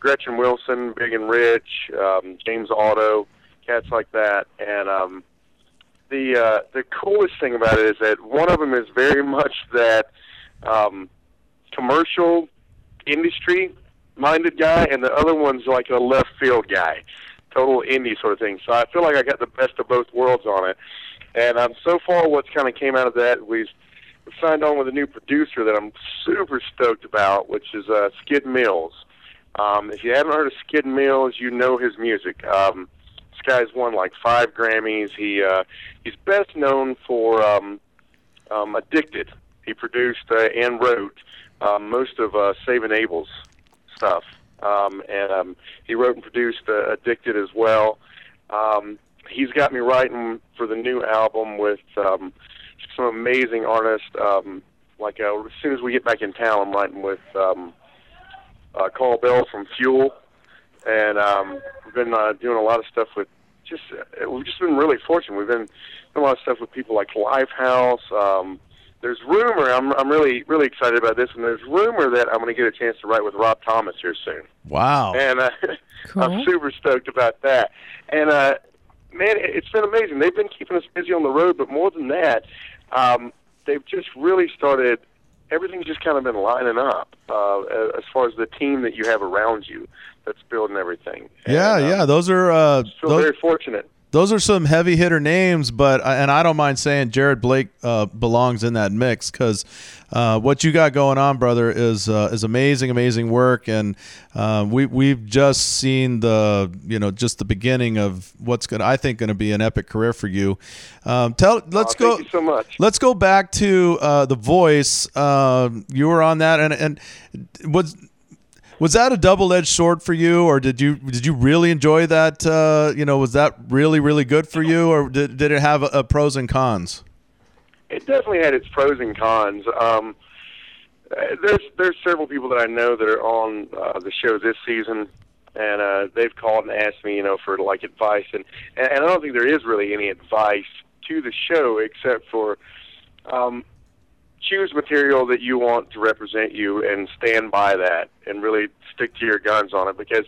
Gretchen Wilson, Big and Rich, um, James Otto, cats like that. And um, the uh, the coolest thing about it is that one of them is very much that um, commercial industry minded guy, and the other one's like a left field guy, total indie sort of thing. So I feel like I got the best of both worlds on it. And um, so far, what's kind of came out of that, we've signed on with a new producer that I'm super stoked about, which is uh, Skidd Mills. Um, if you haven't heard of Skidd Mills, you know his music. Um, this guy's won like five Grammys. He uh, he's best known for um, um, Addicted. He produced uh, and wrote um, most of uh, Saving Abel's stuff, um, and um, he wrote and produced uh, Addicted as well. Um, he's got me writing for the new album with um, some amazing artists. Um, like uh, as soon as we get back in town, I'm writing with um, uh, Carl Bell from Fuel, and um, we've been uh, doing a lot of stuff with. Just uh, we've just been really fortunate. We've been doing a lot of stuff with people like Lifehouse. Um, there's rumor. I'm I'm really really excited about this, and there's rumor that I'm going to get a chance to write with Rob Thomas here soon. Wow. And uh, I'm super stoked about that. And uh, man, it's been amazing. They've been keeping us busy on the road, but more than that, um, they've just really started. Everything's just kind of been lining up uh, as far as the team that you have around you that's building everything. Yeah, And, uh, yeah. Those are uh, Feel those, very fortunate. Those are some heavy hitter names, but and I don't mind saying Jared Blake uh, belongs in that mix because uh, what you got going on, brother, is uh, is amazing, amazing work, and uh, we we've just seen the you know just the beginning of what's gonna I think gonna be an epic career for you. Um, tell let's Oh, go. Thank you so much. Let's go back to uh, the voice. Um you were on that, and and was was that a double-edged sword for you, or did you did you really enjoy that? Uh, you know, was that really really good for you, or did, did it have a, pros and cons? It definitely had its pros and cons. Um, there's there's several people that I know that are on uh, the show this season, and uh, they've called and asked me, you know, for like advice, and and I don't think there is really any advice to the show except for um, choose material that you want to represent you and stand by that and really stick to your guns on it because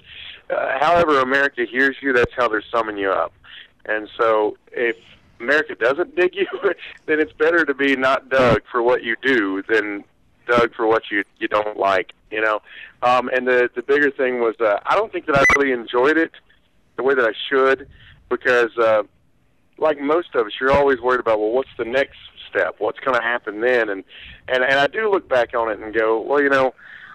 uh, however America hears you, that's how they're summing you up. And so if America doesn't dig you, then it's better to be not dug for what you do than dug for what you you don't like, you know. Um, and the the bigger thing was uh, I don't think that I really enjoyed it the way that I should because uh, like most of us, you're always worried about well, what's the next step? What's going to happen then? And and and I do look back on it and go, well, you know,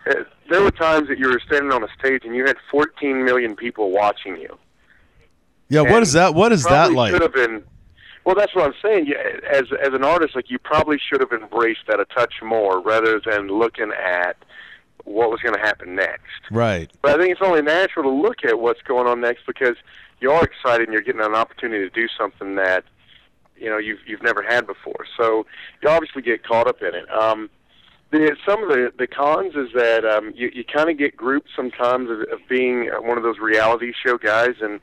uh, there were times that you were standing on a stage and you had 14 million people watching you. Yeah, what And is that? What is that like? Should have been. Well, that's what I'm saying. Yeah, as as an artist, like you probably should have embraced that a touch more rather than looking at what was going to happen next. Right. But I think it's only natural to look at what's going on next because you are excited and you're getting an opportunity to do something that you know you've you've never had before. So you obviously get caught up in it. Um, the, some of the, the cons is that um, you, you kind of get grouped sometimes of, of being uh, one of those reality show guys, and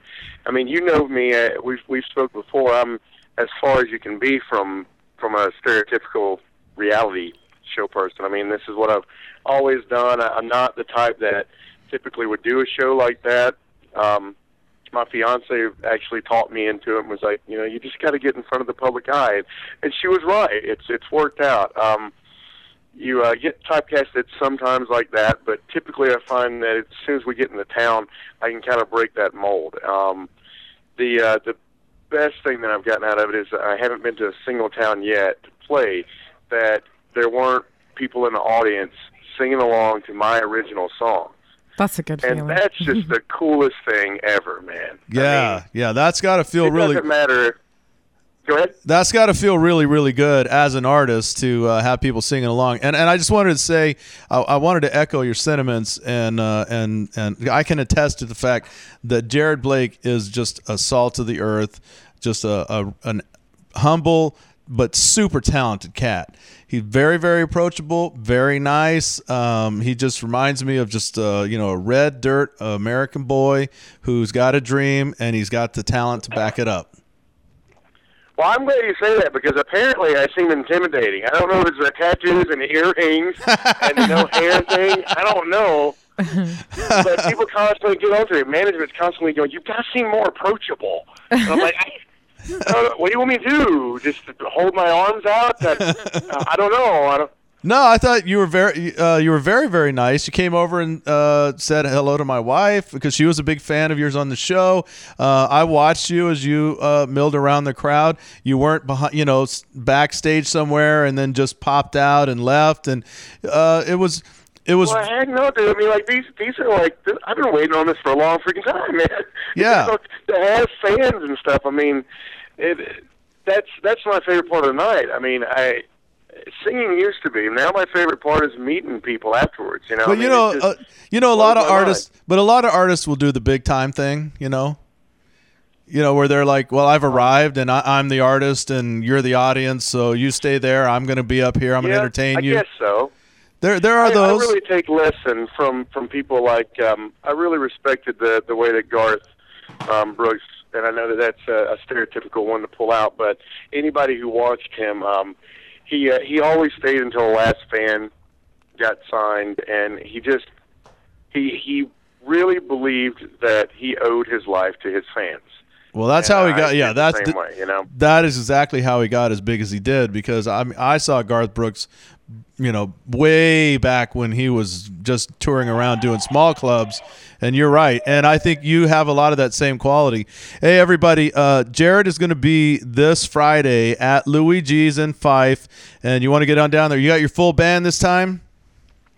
I mean you know me. Uh, we've we've spoke before. I'm as far as you can be from from a stereotypical reality show person. I mean this is what I've always done. I, I'm not the type that typically would do a show like that. Um, my fiance actually taught me into it and was like, you know, you just got to get in front of the public eye, and she was right. It's it's worked out. Um, you uh, get typecasted sometimes like that, but typically I find that as soon as we get into town, I can kind of break that mold. Um, the uh, the best thing that I've gotten out of it is I haven't been to a single town yet to play that there weren't people in the audience singing along to my original song. That's a good And feeling. that's just the coolest thing ever, man. Yeah, yeah, that's got to feel It really. doesn't matter. Go ahead. That's got to feel really, really good as an artist to uh, have people singing along. And and I just wanted to say, I, I wanted to echo your sentiments, and uh, and and I can attest to the fact that Jared Blake is just a salt of the earth, just a, a an humble but super talented cat. He's very, very approachable, very nice. Um, he just reminds me of just uh, you know a red dirt American boy who's got a dream and he's got the talent to back it up. Well, I'm glad you say that because apparently I seem intimidating. I don't know if it's the tattoos and the earrings and the no hair thing. I don't know. but people constantly get onto it. Management's constantly going, "You've got to seem more approachable." And I'm like, I, Don't "What do you want me to do? Just hold my arms out?" That, uh, I don't know. I don't. No, I thought you were very, uh, you were very, very nice. You came over and uh, said hello to my wife because she was a big fan of yours on the show. Uh, I watched you as you uh, milled around the crowd. You weren't behind, you know, backstage somewhere and then just popped out and left. And uh, it was, it was, Well, heck no, dude. I mean, like these, these are like I've been waiting on this for a long freaking time, man. Yeah. To have fans and stuff. I mean, it, that's that's my favorite part of the night. I mean, I singing used to be. Now my favorite part is meeting people afterwards. You know. I mean, you know, uh, you know, a lot of my mind. artists, but a lot of artists will do the big time thing. You know. You know where they're like, "Well, I've arrived, and I, I'm the artist, and you're the audience, so you stay there. I'm going to be up here. I'm going to entertain I you." I guess so. There, there are I, those. I really take lesson from from people like um, I really respected the the way that Garth um, Brooks, and I know that that's a, a stereotypical one to pull out, but anybody who watched him, um, he uh, he always stayed until the last fan got signed, and he just he he really believed that he owed his life to his fans. Well, that's And how he got. Yeah, the that's same the- way, you know. that is exactly how he got as big as he did because I mean, I saw Garth Brooks, you know, way back when he was just touring around doing small clubs. And you're right, and I think you have a lot of that same quality. Hey, everybody! Uh, Jared is going to be this Friday at Louie G's in Fife, and you want to get on down there. You got your full band this time.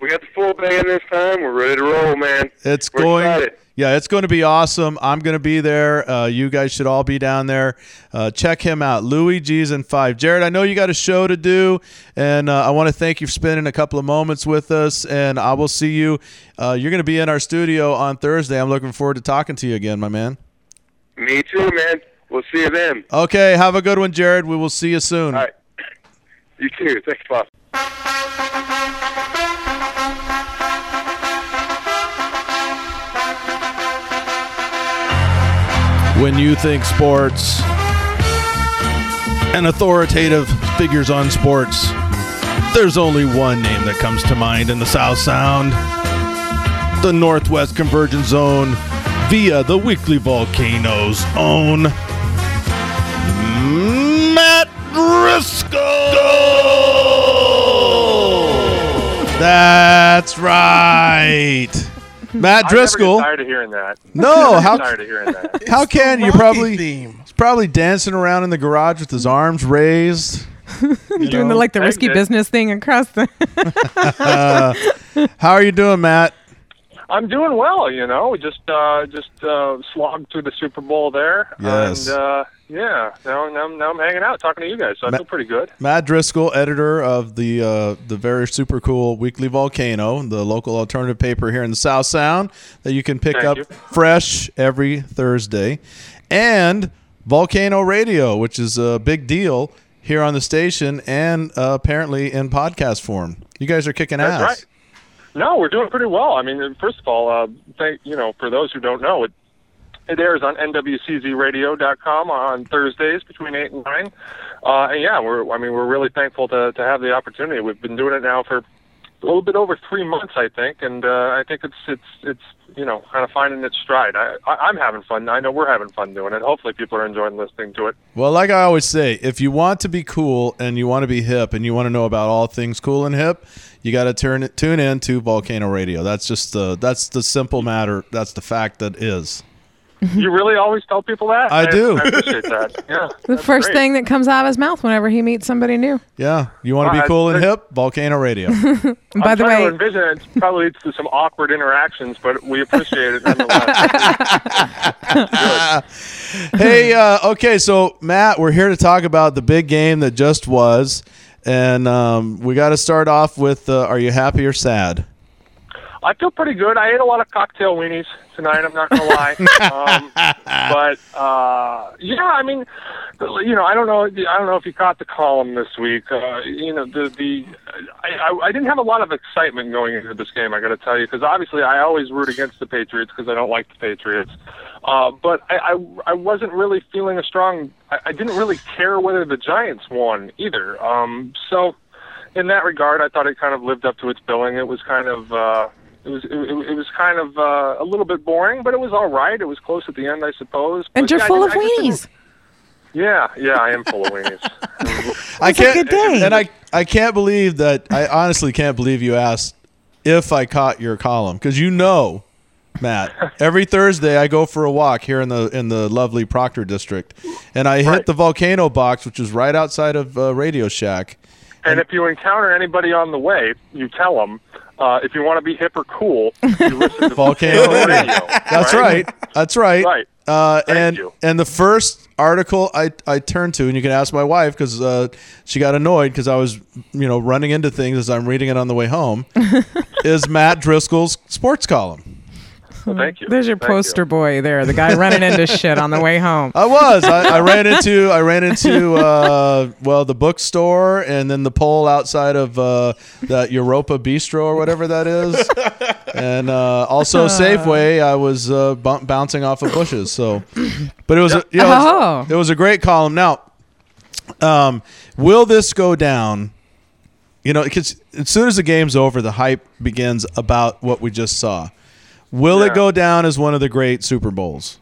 We got the full band this time. We're ready to roll, man. It's We're going. excited. Yeah, it's going to be awesome. I'm going to be there. Uh, you guys should all be down there. Uh, check him out, Louie G's and Fife. Jared, I know you got a show to do, and uh, I want to thank you for spending a couple of moments with us. And I will see you. Uh, you're going to be in our studio on Thursday. I'm looking forward to talking to you again, my man. Me too, man. We'll see you then. Okay, have a good one, Jared. We will see you soon. All right. You too. Thanks, boss. When you think sports and authoritative figures on sports, there's only one name that comes to mind in the South Sound the Northwest Convergence Zone via the Weekly Volcanoes own Matt Driscoll. That's right. Matt Driscoll. I'm never get tired of hearing that. No, how- tired of hearing that. How can you probably? theme. He's probably dancing around in the garage with his arms raised. Doing the like the risky business thing across the. Uh, how are you doing, Matt? I'm doing well, you know. We Just uh, just uh, slogged through the Super Bowl there. Yes. And uh, yeah, now, now, now I'm hanging out talking to you guys, so I feel pretty good. Matt Driscoll, editor of the uh, the very super cool Weekly Volcano, the local alternative paper here in the South Sound that you can pick Thank up you. fresh every Thursday. And Volcano Radio, which is a big deal here on the station and uh, apparently in podcast form. You guys are kicking That's ass. right. No, we're doing pretty well. I mean, first of all, uh, thank you know for those who don't know, it it airs on nwczradio.com on Thursdays between eight and nine. Uh, and yeah, we're I mean we're really thankful to to have the opportunity. We've been doing it now for a little bit over three months, I think, and uh, I think it's it's it's you know kind of finding its stride. I, I I'm having fun. I know we're having fun doing it. Hopefully, people are enjoying listening to it. Well, like I always say, if you want to be cool and you want to be hip and you want to know about all things cool and hip, you got to turn tune in to Volcano Radio. That's just the that's the simple matter. That's the fact that is. You really always tell people that? I do. I appreciate that. Yeah. The first great. thing that comes out of his mouth whenever he meets somebody new. Yeah, you want to be cool and hip? Volcano Radio. And by I'm the trying way, to envision it probably leads to some awkward interactions, but we appreciate it nonetheless. hey, uh, okay, so Matt, we're here to talk about the big game that just was, and um, we got to start off with: uh, Are you happy or sad? I feel pretty good. I ate a lot of cocktail weenies tonight. I'm not gonna lie, um, but uh, yeah, I mean, you know, I don't know. I don't know if you caught the column this week. Uh, you know, the the I, I, I didn't have a lot of excitement going into this game. I got to tell you, because obviously I always root against the Patriots because I don't like the Patriots. Uh, but I, I I wasn't really feeling a strong. I, I didn't really care whether the Giants won either. Um, so in that regard, I thought it kind of lived up to its billing. It was kind of uh, it was it, it was kind of uh, a little bit boring, but it was all right. It was close at the end, I suppose. and But you're yeah, full of I just weenies. Yeah, yeah, I am full of weenies. I can't, good day. and I I can't believe that. I honestly can't believe you asked if I caught your column because you know, Matt. Every Thursday I go for a walk here in the in the lovely Proctor district, and I hit Right. the volcano box, which is right outside of uh, Radio Shack. and if you encounter anybody on the way, you tell them. Uh, if you want to be hip or cool, you listen to Volcano Radio. Radio. That's right. That's right. Right. Uh, Thank and you. and the first article I, I turned to, and you can ask my wife because uh, she got annoyed because I was you know running into things as I'm reading it on the way home, is Matt Driscoll's sports column. Well, thank you. There's your Thank you. poster boy there, the guy running into shit on the way home. I was. I, I ran into. I ran into. Uh, well, the bookstore, and then the pole outside of uh, that Europa Bistro or whatever that is, and uh, also Safeway. I was uh, bu- bouncing off of bushes. So, but it was. A, you know, it was- Oh. it was a great column. Now, um, will this go down? You know, because as soon as the game's over, the hype begins about what we just saw. Will Yeah. it go down as one of the great Super Bowls?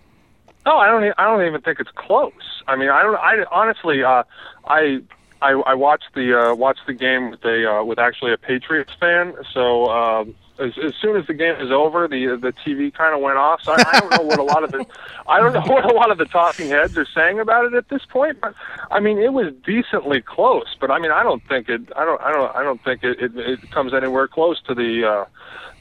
No, I don't. I don't even think it's close. I mean, I don't. I honestly, uh, I, I, I watched the uh, watched the game with a uh, with actually a Patriots fan. So um, as, as soon as the game is over, the the TV kind of went off. So I, I don't know what a lot of the I don't know what a lot of the talking heads are saying about it at this point. But I mean, it was decently close. But I mean, I don't think it. I don't. I don't. I don't think it. It, it comes anywhere close to the. Uh,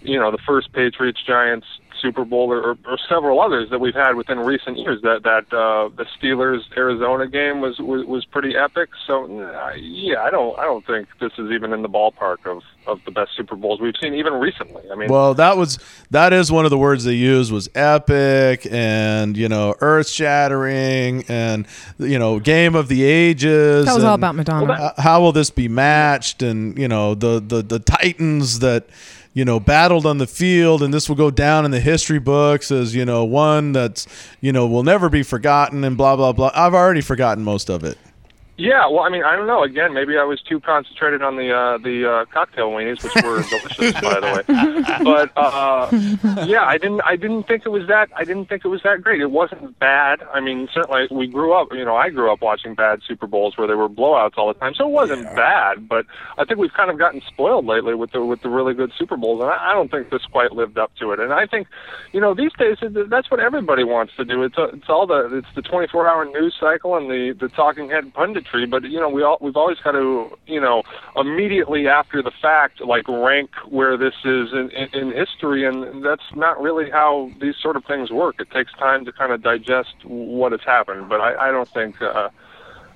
you know the first Patriots Giants Super Bowl or, or, or several others that we've had within recent years. That that uh, the Steelers Arizona game was, was was pretty epic. So uh, yeah, I don't I don't think this is even in the ballpark of of the best Super Bowls we've seen even recently. I mean, Well, that was that is one of the words they used was epic and you know earth shattering and you know game of the ages. That was all about Madonna. h- How will this be matched? And you know the the the titans that you know battled on the field, and this will go down in the history books as you know one that's you know will never be forgotten and blah blah blah. I've already forgotten most of it. Yeah, well, I mean, I don't know. Again, maybe I was too concentrated on the uh, the uh, cocktail weenies, which were delicious, by the way. But uh, yeah, I didn't I didn't think it was that I didn't think it was that great. It wasn't bad. I mean, certainly we grew up. You know, I grew up watching bad Super Bowls where there were blowouts all the time, so it wasn't bad. But I think we've kind of gotten spoiled lately with the with the really good Super Bowls, and I, I don't think this quite lived up to it. And I think, you know, these days that's what everybody wants to do. It's a, it's all the it's the 24 hour news cycle and the the talking head punditry. But you know, we all we've always got to you know immediately after the fact like rank where this is in, in, in history, and that's not really how these sort of things work. It takes time to kind of digest what has happened. But I, I don't think. Uh,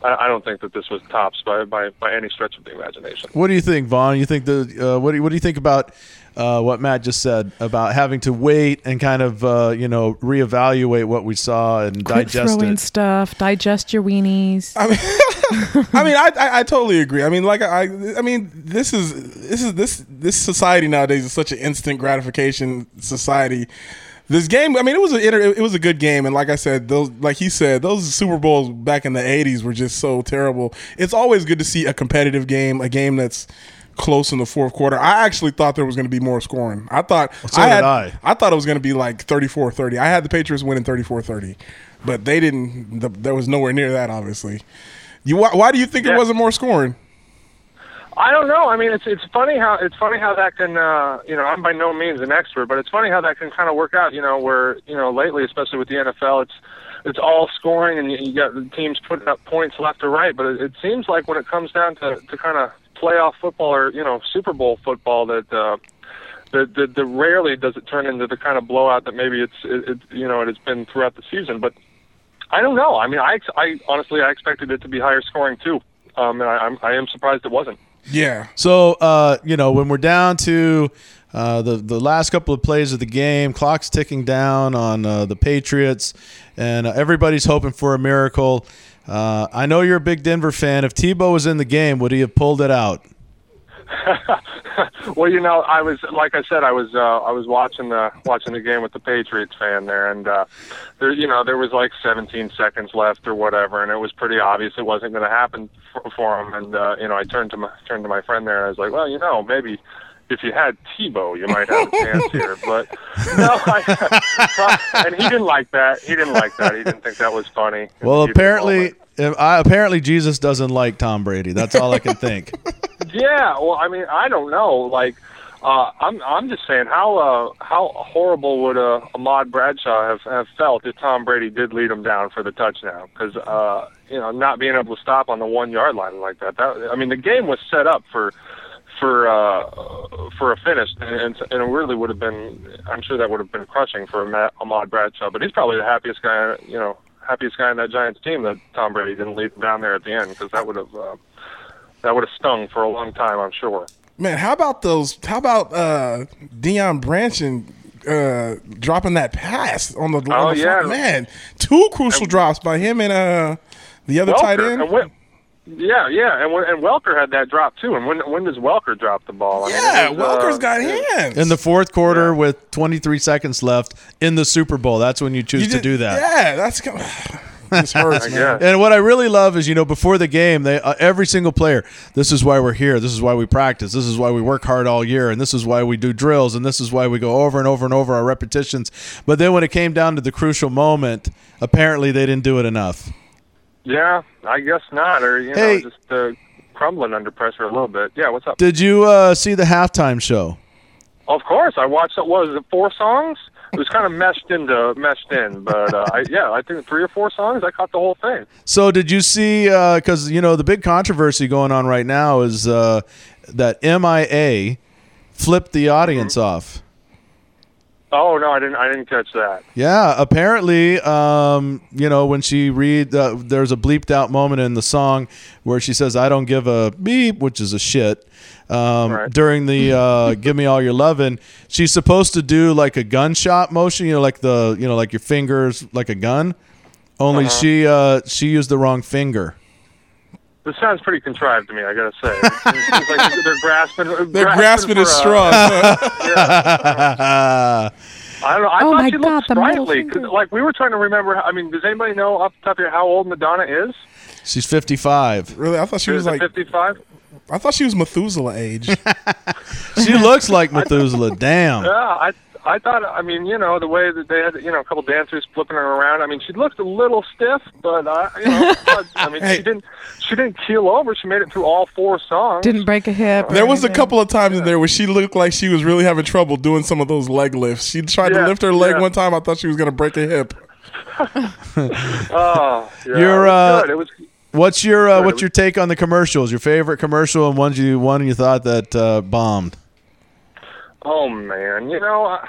I, I don't think that this was tops by, by by any stretch of the imagination. What do you think, Vaughn? You think the uh, what do you, what do you think about uh, what Matt just said about having to wait and kind of uh, you know reevaluate what we saw and Quit digest throwing it? stuff. Digest your weenies. I mean, I mean, I, I, I totally agree. I mean, like, I, I mean, this is this is this this society nowadays is such an instant gratification society. This game, I mean, it was a it was a good game, and like I said, those like he said, those Super Bowls back in the '80s were just so terrible. It's always good to see a competitive game, a game that's close in the fourth quarter. I actually thought there was going to be more scoring. I thought so I had I. I thought it was going to be like 34-30. I had the Patriots winning 34-30, but they didn't. The, there was nowhere near that, obviously. You why, why do you think Yeah. it wasn't more scoring? I don't know. I mean, it's it's funny how it's funny how that can uh, you know I'm by no means an expert, but it's funny how that can kind of work out. You know, where you know lately, especially with the NFL, it's it's all scoring and you, you got the teams putting up points left or right. But it, it seems like when it comes down to to kind of playoff football or you know Super Bowl football, that uh, the, that that rarely does it turn into the kind of blowout that maybe it's it, it you know it has been throughout the season. But I don't know. I mean, I I honestly I expected it to be higher scoring too. Um, and I, I'm I am surprised it wasn't. Yeah. So uh, you know when we're down to uh, the the last couple of plays of the game, clock's ticking down on uh, the Patriots, and uh, everybody's hoping for a miracle. Uh, I know you're a big Denver fan. If Tebow was in the game, would he have pulled it out? well, you know, I was like I said, I was uh, I was watching the watching the game with the Patriots fan there, and uh, there, you know, there was like 17 seconds left or whatever, and it was pretty obvious it wasn't going to happen for, for him. And uh, you know, I turned to my turned to my friend there, and I was like, well, you know, maybe. If you had Tebow, you might have a chance here, but no. I, and he didn't like that. He didn't like that. He didn't think that was funny. Well, heat of the apparently, moment. if I, apparently Jesus doesn't like Tom Brady. That's all I can think. Yeah, well, I mean, I don't know. Like, uh, I'm I'm just saying, how uh, how horrible would uh, Ahmad Bradshaw have, have felt if Tom Brady did lead him down for the touchdown? Because uh, you know, not being able to stop on the one yard line like that. That I mean, the game was set up for for uh, for a finish, and, and it really would have been. I'm sure that would have been crushing for Ahmad Bradshaw. But he's probably the happiest guy, you know, happiest guy in that Giants team that Tom Brady didn't lead him down there at the end because that would have. Uh, that would have stung for a long time, I'm sure. Man, how about those? How about uh, Deion Branch and uh, dropping that pass on the, Oh, on the yeah. front? man? Two crucial drops by him and uh, the other tight end. when, yeah, yeah, and when, and Welker had that drop too. And when when does Welker drop the ball? I yeah, it was, Welker's uh, got hands. In the fourth quarter, with 23 seconds left in the Super Bowl, that's when you choose You to do that. Yeah, that's kind this hurts, man. And what I really love is, you know, before the game, they uh, every single player. This is why we're here. This is why we practice. This is why we work hard all year, and this is why we do drills, and this is why we go over and over and over our repetitions. But then when it came down to the crucial moment, apparently they didn't do it enough. Yeah, I guess not, or you Hey. know, just uh, crumbling under pressure a little bit. Yeah, what's up? Did you uh, see the halftime show? Of course, I watched. What was it? Four songs. It was kind of meshed into meshed in, but uh, I, yeah, I think three or four songs. I caught the whole thing. So did you see? Because you know the big controversy going on right now is uh, that MIA flipped the audience off. Oh no, I didn't. I didn't catch that. Yeah, apparently, um, you know, when she read, uh, there's a bleeped out moment in the song where she says, "I don't give a beep," which is a shit. Um, Right. During the uh, "Give Me All Your Lovin'," she's supposed to do like a gunshot motion, you know, like the, you know, like your fingers, like a gun. Only Uh-huh. she, uh, she used the wrong finger. This sounds pretty contrived to me. I gotta say. It seems like they're grasping. They're grasping for, at uh, straws. I don't know. I Oh thought my she God, looked the middle sprightly. 'cause, finger. like we were trying to remember. I mean, does anybody know off the top of your how old Madonna is? she's 55. really, I thought she was Is like, 55? I thought she was Methuselah age. She looks like Methuselah. Damn. Yeah, I I thought. I mean, you know, the way that they had, you know, a couple dancers flipping her around. I mean, she looked a little stiff, but uh, you know, but, I mean, Hey. she didn't she didn't keel over. She made it through all four songs. Didn't break a hip. There was a couple of times in there where she looked like she was really having trouble doing some of those leg lifts. She tried to lift her leg yeah. one time. I thought she was going to break a hip. Oh, yeah, You're, uh. It was. What's your uh, what's your take on the commercials? Your favorite commercial and ones you one you thought that uh, bombed? Oh man, you know, I,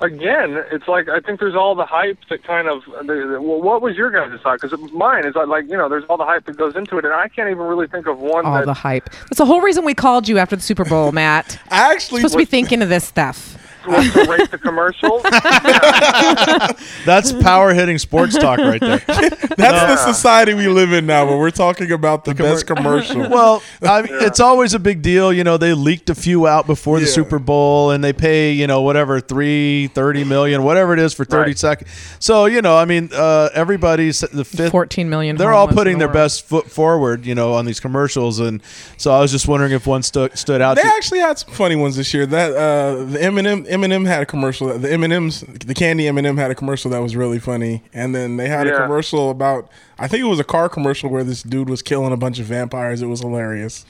again, it's like I think there's all the hype that kind of. The, the, well, what was your guys' thought? Because mine is like you know, there's all the hype that goes into it, and I can't even really think of one All that. the hype. That's the whole reason we called you after the Super Bowl, Matt. I actually supposed to be thinking of this stuff. Was to rate the commercials. That's power hitting sports talk right there. That's the society we live in now, where we're talking about the, best commercial. Well, I mean, it's always a big deal. You know, they leaked a few out before the Yeah. Super Bowl, and they pay you know whatever three, thirty million, whatever it is for thirty Right. seconds. So you know, I mean, uh, everybody's the fifth. 14 million. They're all putting their world. best foot forward, you know, on these commercials, and so I was just wondering if one stood stood out. They to- actually had some funny ones this year. That uh, the Eminem Eminem had a commercial. The M and M's the candy M&M had a commercial that was really funny, and then they had a commercial about I think it was a car commercial where this dude was killing a bunch of vampires. It was hilarious.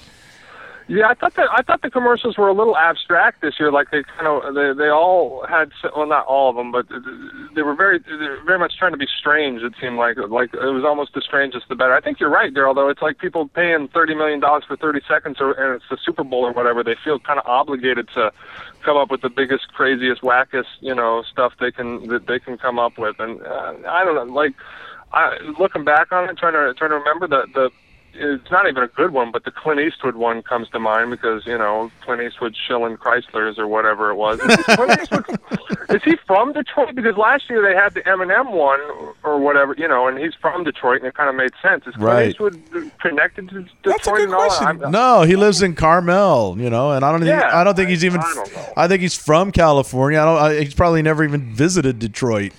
Yeah, I thought that I thought the commercials were a little abstract this year. Like they kind of they they all had s- well not all of them, but they were very they were very much trying to be strange. It seemed like like it was almost the strangest the better. I think you're right, Daryl. Though it's like people paying thirty million dollars for thirty seconds, or and it's the Super Bowl or whatever. They feel kind of obligated to come up with the biggest, craziest, wackest you know stuff they can that they can come up with. And uh, I don't know, like I, looking back on it, trying to trying to remember the the it's not even a good one, but the Clint Eastwood one comes to mind because you know Clint Eastwood shilling Chryslers or whatever it was. Is, Clint Eastwood, is he from Detroit? Because last year they had the Eminem one or whatever, you know, and he's from Detroit, and it kind of made sense. Is Clint Right. Eastwood connected to That's a Detroit good and all? question. I'm- no, he lives in Carmel, you know, and I don't. Yeah, think, I don't think he's even. I don't know. I think he's from California. I don't. I, he's probably never even visited Detroit.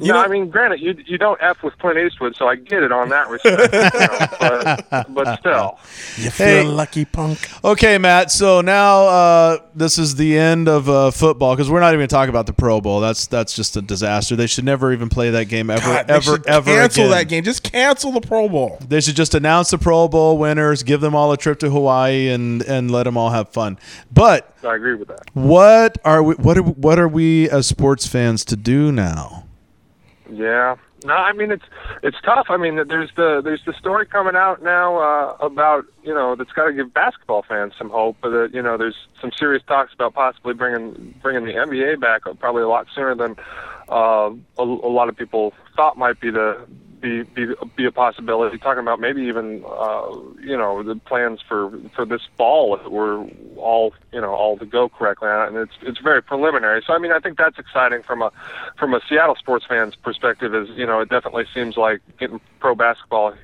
No, I mean, granted, you you don't f with Clint Eastwood, so I get it on that respect. you know, but, but still, You feel Hey. lucky, punk. Okay, Matt. So now uh, this is the end of uh, football because we're not even going to talk about the Pro Bowl. That's that's just a disaster. They should never even play that game ever, God, ever, should ever cancel again. that game. Just cancel the Pro Bowl. They should just announce the Pro Bowl winners, give them all a trip to Hawaii, and and let them all have fun. But I agree with that. what are we? What are what are we as sports fans to do now? Yeah. No, I mean it's it's tough. I mean there's the there's the story coming out now uh, about you know that's got to give basketball fans some hope. But that you know there's some serious talks about possibly bringing bringing the NBA back uh, probably a lot sooner than uh, a, a lot of people thought might be the be be be a possibility. Talking about maybe even uh, you know the plans for for this fall if it were all you know all to go correctly, and it's it's very preliminary. So I mean I think that's exciting from a from a Seattle sports fan's perspective. Is you know it definitely seems like getting pro basketball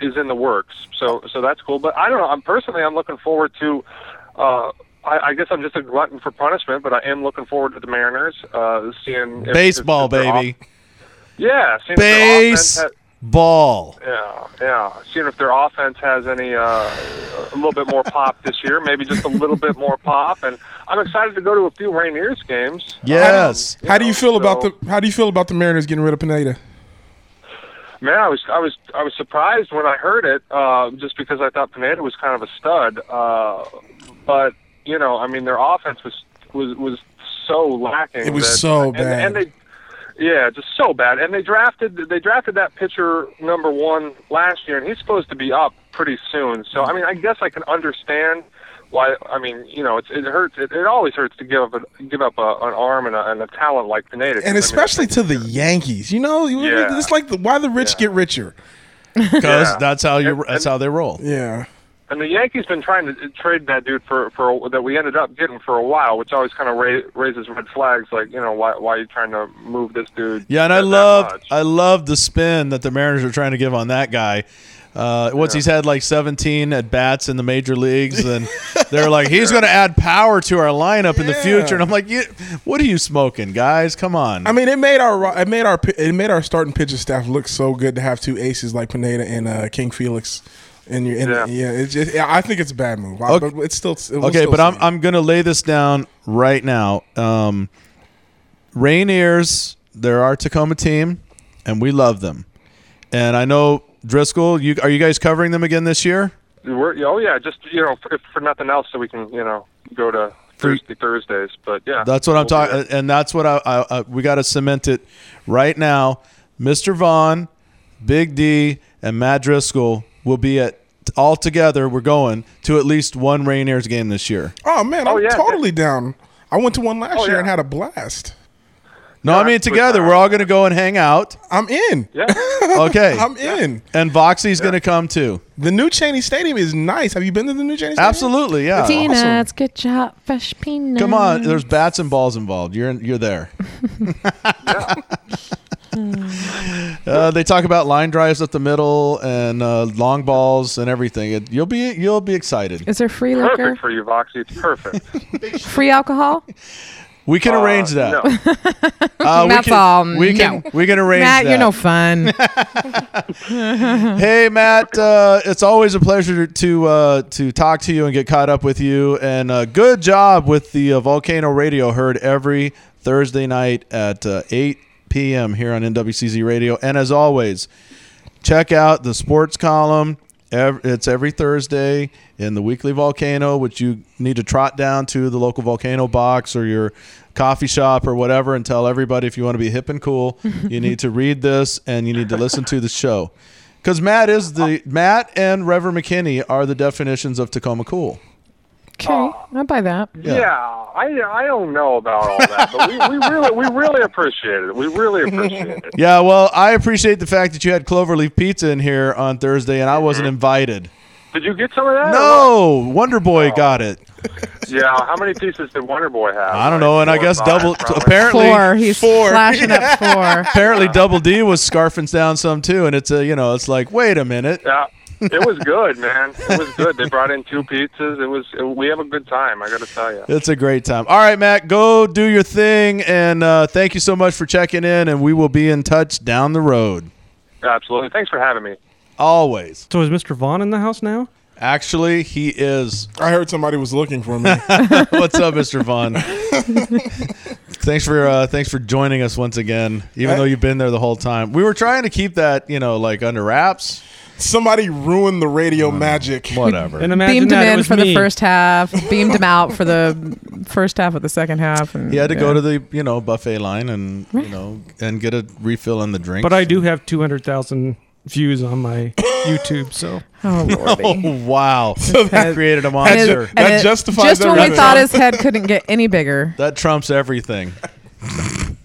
is in the works. So so that's cool. But I don't know. I'm personally I'm looking forward to. Uh, I, I guess I'm just a glutton for punishment, but I am looking forward to the Mariners uh, seeing if- Baseball, if their off- baby. Yeah, seeing if their offense ha- Baseball. yeah, yeah. Seeing if their offense has any uh, a little bit more pop this year, maybe just a little bit more pop. And I'm excited to go to a few Rainiers games. Yes. How do you feel about the How do you feel about the Mariners getting rid of Pineda? Man, I was I was I was surprised when I heard it, uh, just because I thought Pineda was kind of a stud. Uh, but you know, I mean, their offense was was was so lacking. It was that- so and, bad. and they. Yeah, just so bad. And they drafted they drafted that pitcher number one last year, and he's supposed to be up pretty soon. So I mean, I guess I can understand why. I mean, you know, it's, it hurts. It, it always hurts to give up a, give up a, an arm and a, and a talent like Pineda. 'cause, I And mean, especially to the Yankees. You know, Yeah. it's like the, why the rich get richer. Because Yeah. that's how you. And- that's and- how they roll. Yeah. And the Yankees been trying to trade that dude for for that we ended up getting for a while, which always kind of ra- raises red flags. Like you know why why are you trying to move this dude? Yeah, and I that love? I love the spin that the Mariners are trying to give on that guy. Uh, once he's had like 17 at bats in the major leagues, and they're like, he's going to add power to our lineup in the future. And I'm like, you, what are you smoking, guys? Come on. I mean, it made our it made our it made our starting pitching staff look so good to have two aces like Pineda and uh, King Felix. And you and Yeah. yeah, it's just, yeah, I think it's a bad move. Okay. But it's still it okay, still but I'm. I'm going to lay this down right now. Um, Rainiers, they're our Tacoma team, and we love them. And I know Driscoll. You are you guys covering them again this year? We're, oh yeah, just you know for, for nothing else, so we can you know go to Thursday Thursdays. But yeah, That's what I'm we'll be talking, and that's what I, I, I we got to cement it right now. Mr. Vaughn, Big D, and Matt Driscoll will be at all together. We're going to at least one Rainiers game this year. oh man, Oh, I'm yeah. totally down. I went to one last Oh, year yeah. and had a blast. No, I mean together. We're all going to go and hang out. I'm in. Yeah. Okay. I'm in. And Voxy's going to come too. The new Cheney Stadium is nice. Have you been to the new Cheney Stadium? Absolutely, yeah. Peanuts, good job. fresh peanuts. Come on, there's bats and balls involved. You're you're there. uh, they talk about line drives up the middle and uh, long balls and everything. It, you'll be you'll be excited. Is there free liquor? Perfect for you, Voxy. It's perfect. Free alcohol? We can Uh, arrange that. no. Uh, we can, all. We can No. we can arrange Matt, that. you're no fun. hey Matt, uh, it's always a pleasure to uh, to talk to you and get caught up with you. And uh, good job with the uh, Volcano Radio, heard every Thursday night at uh, 8 p.m. here on NWCZ Radio. And as always, check out the sports column. It's every Thursday in the weekly Volcano, which you need to trot down to the local Volcano box or your coffee shop or whatever and tell everybody if you want to be hip and cool, you need to read this and you need to listen to the show. Because Matt is the Matt and Reverend McKinney are the definitions of Tacoma cool. Okay, uh, I buy that. Yeah. I I don't know about all that, but we, we really we really appreciate it. We really appreciate it. Yeah, well, I appreciate the fact that you had Cloverleaf Pizza in here on Thursday and I mm-hmm. wasn't invited. Did you get some of that? No, Wonder Boy oh. got it. Yeah. How many pieces did Wonder Boy have? I don't know, and I guess double. probably. Apparently, Four. He's four. flashing up four. apparently Double D was scarfing down some too, and it's a you know it's like wait a minute. Yeah. It was good, man. It was good. They brought in two pizzas. It was. we have a good time. I got to tell you. It's a great time. All right, Matt, go do your thing, and uh, thank you so much for checking in, and we will be in touch down the road. Absolutely. Thanks for having me. Always. So is Mr. Vaughn in the house now? Actually, he is. I heard somebody was looking for me. What's up, Mr. Vaughn? thanks for uh, thanks for joining us once again, even though you've been there the whole time. We were trying to keep that you know like under wraps. Somebody ruined the radio magic. Whatever. And imagine Beamed him that it in was for the first half, beamed him out for the first half of the second half. And, He had to yeah. go to the you know buffet line and you know and get a refill in the drink. But I do have 200,000 views on my YouTube, so. Oh, Lordy. Oh wow! that- that created a And monster. it- and that it- justifies Just when we everything. thought his head couldn't get any bigger. that trumps everything.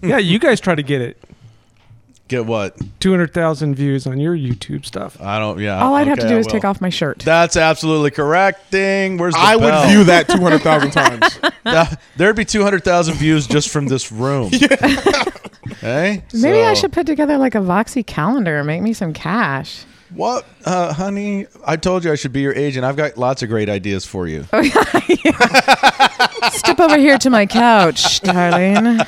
Yeah, you guys try to get it. Get what? 200,000 views on your YouTube stuff. I don't. Yeah. All I'd have okay, to do I is take off my shirt. That's absolutely correct. Ding. Where's the I bell? would view that 200,000 times. That- There'd be two hundred thousand views just from this room. Hey. Maybe I So- should put together like a Voxy calendar and make me some cash. What, uh, honey? I told you I should be your agent. I've got lots of great ideas for you. Step over here to my couch, darling.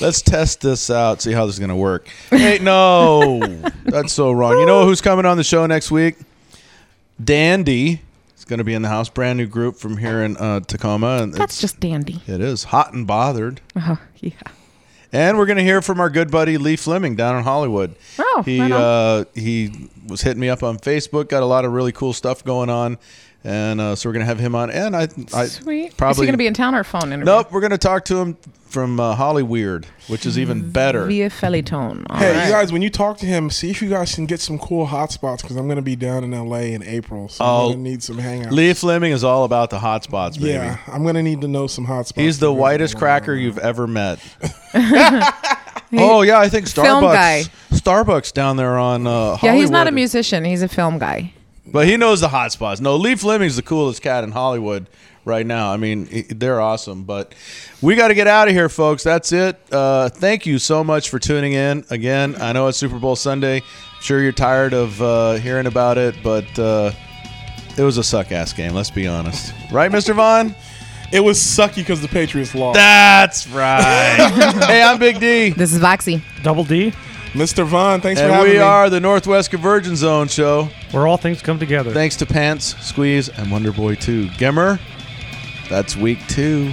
Let's test this out. See how this is gonna work. Hey, no, that's so wrong. You know who's coming on the show next week? Dandy is gonna be in the house. Brand new group from here in uh, Tacoma, and That's it's, just dandy. it is hot and bothered. Oh, yeah. And we're going to hear from our good buddy Lee Fleming down in Hollywood. Oh, he right uh, he was hitting me up on Facebook. Got a lot of really cool stuff going on, and uh, so we're going to have him on. And I, I Sweet. Is probably he going to be in town or phone interview? nope. We're going to talk to him from uh, Holly Weird, which is even better. Via Felitone. All Hey, right. you guys, when you talk to him, see if you guys can get some cool hotspots because I'm going to be down in LA in April. So Oh, I'm going to need some hangouts. Lee Fleming is all about the hot spots, baby. yeah, I'm going to need to know some hotspots. He's the whitest visit. cracker you've ever met. oh yeah, I think Film guy. Starbucks. Starbucks down there on uh, Yeah, he's not a musician. He's a film guy. But he knows the hot spots. No, Lee Fleming's the coolest cat in Hollywood right now. I mean, they're awesome. But we got to get out of here, folks. That's it. Uh, thank you so much for tuning in. Again, I know it's Super Bowl Sunday. sure you're tired of uh, hearing about it, but uh, it was a suck ass game. Let's be honest. Right, Mr. Vaughn? It was sucky because the Patriots lost. That's right. hey, I'm Big D. This is Voxy. Double D, Mr. Vaughn, thanks for And having we me. are the Northwest Convergence Zone show. where all things come together. Thanks to Pants, Squeeze, and Wonder Boy 2. Gemmer, that's week two.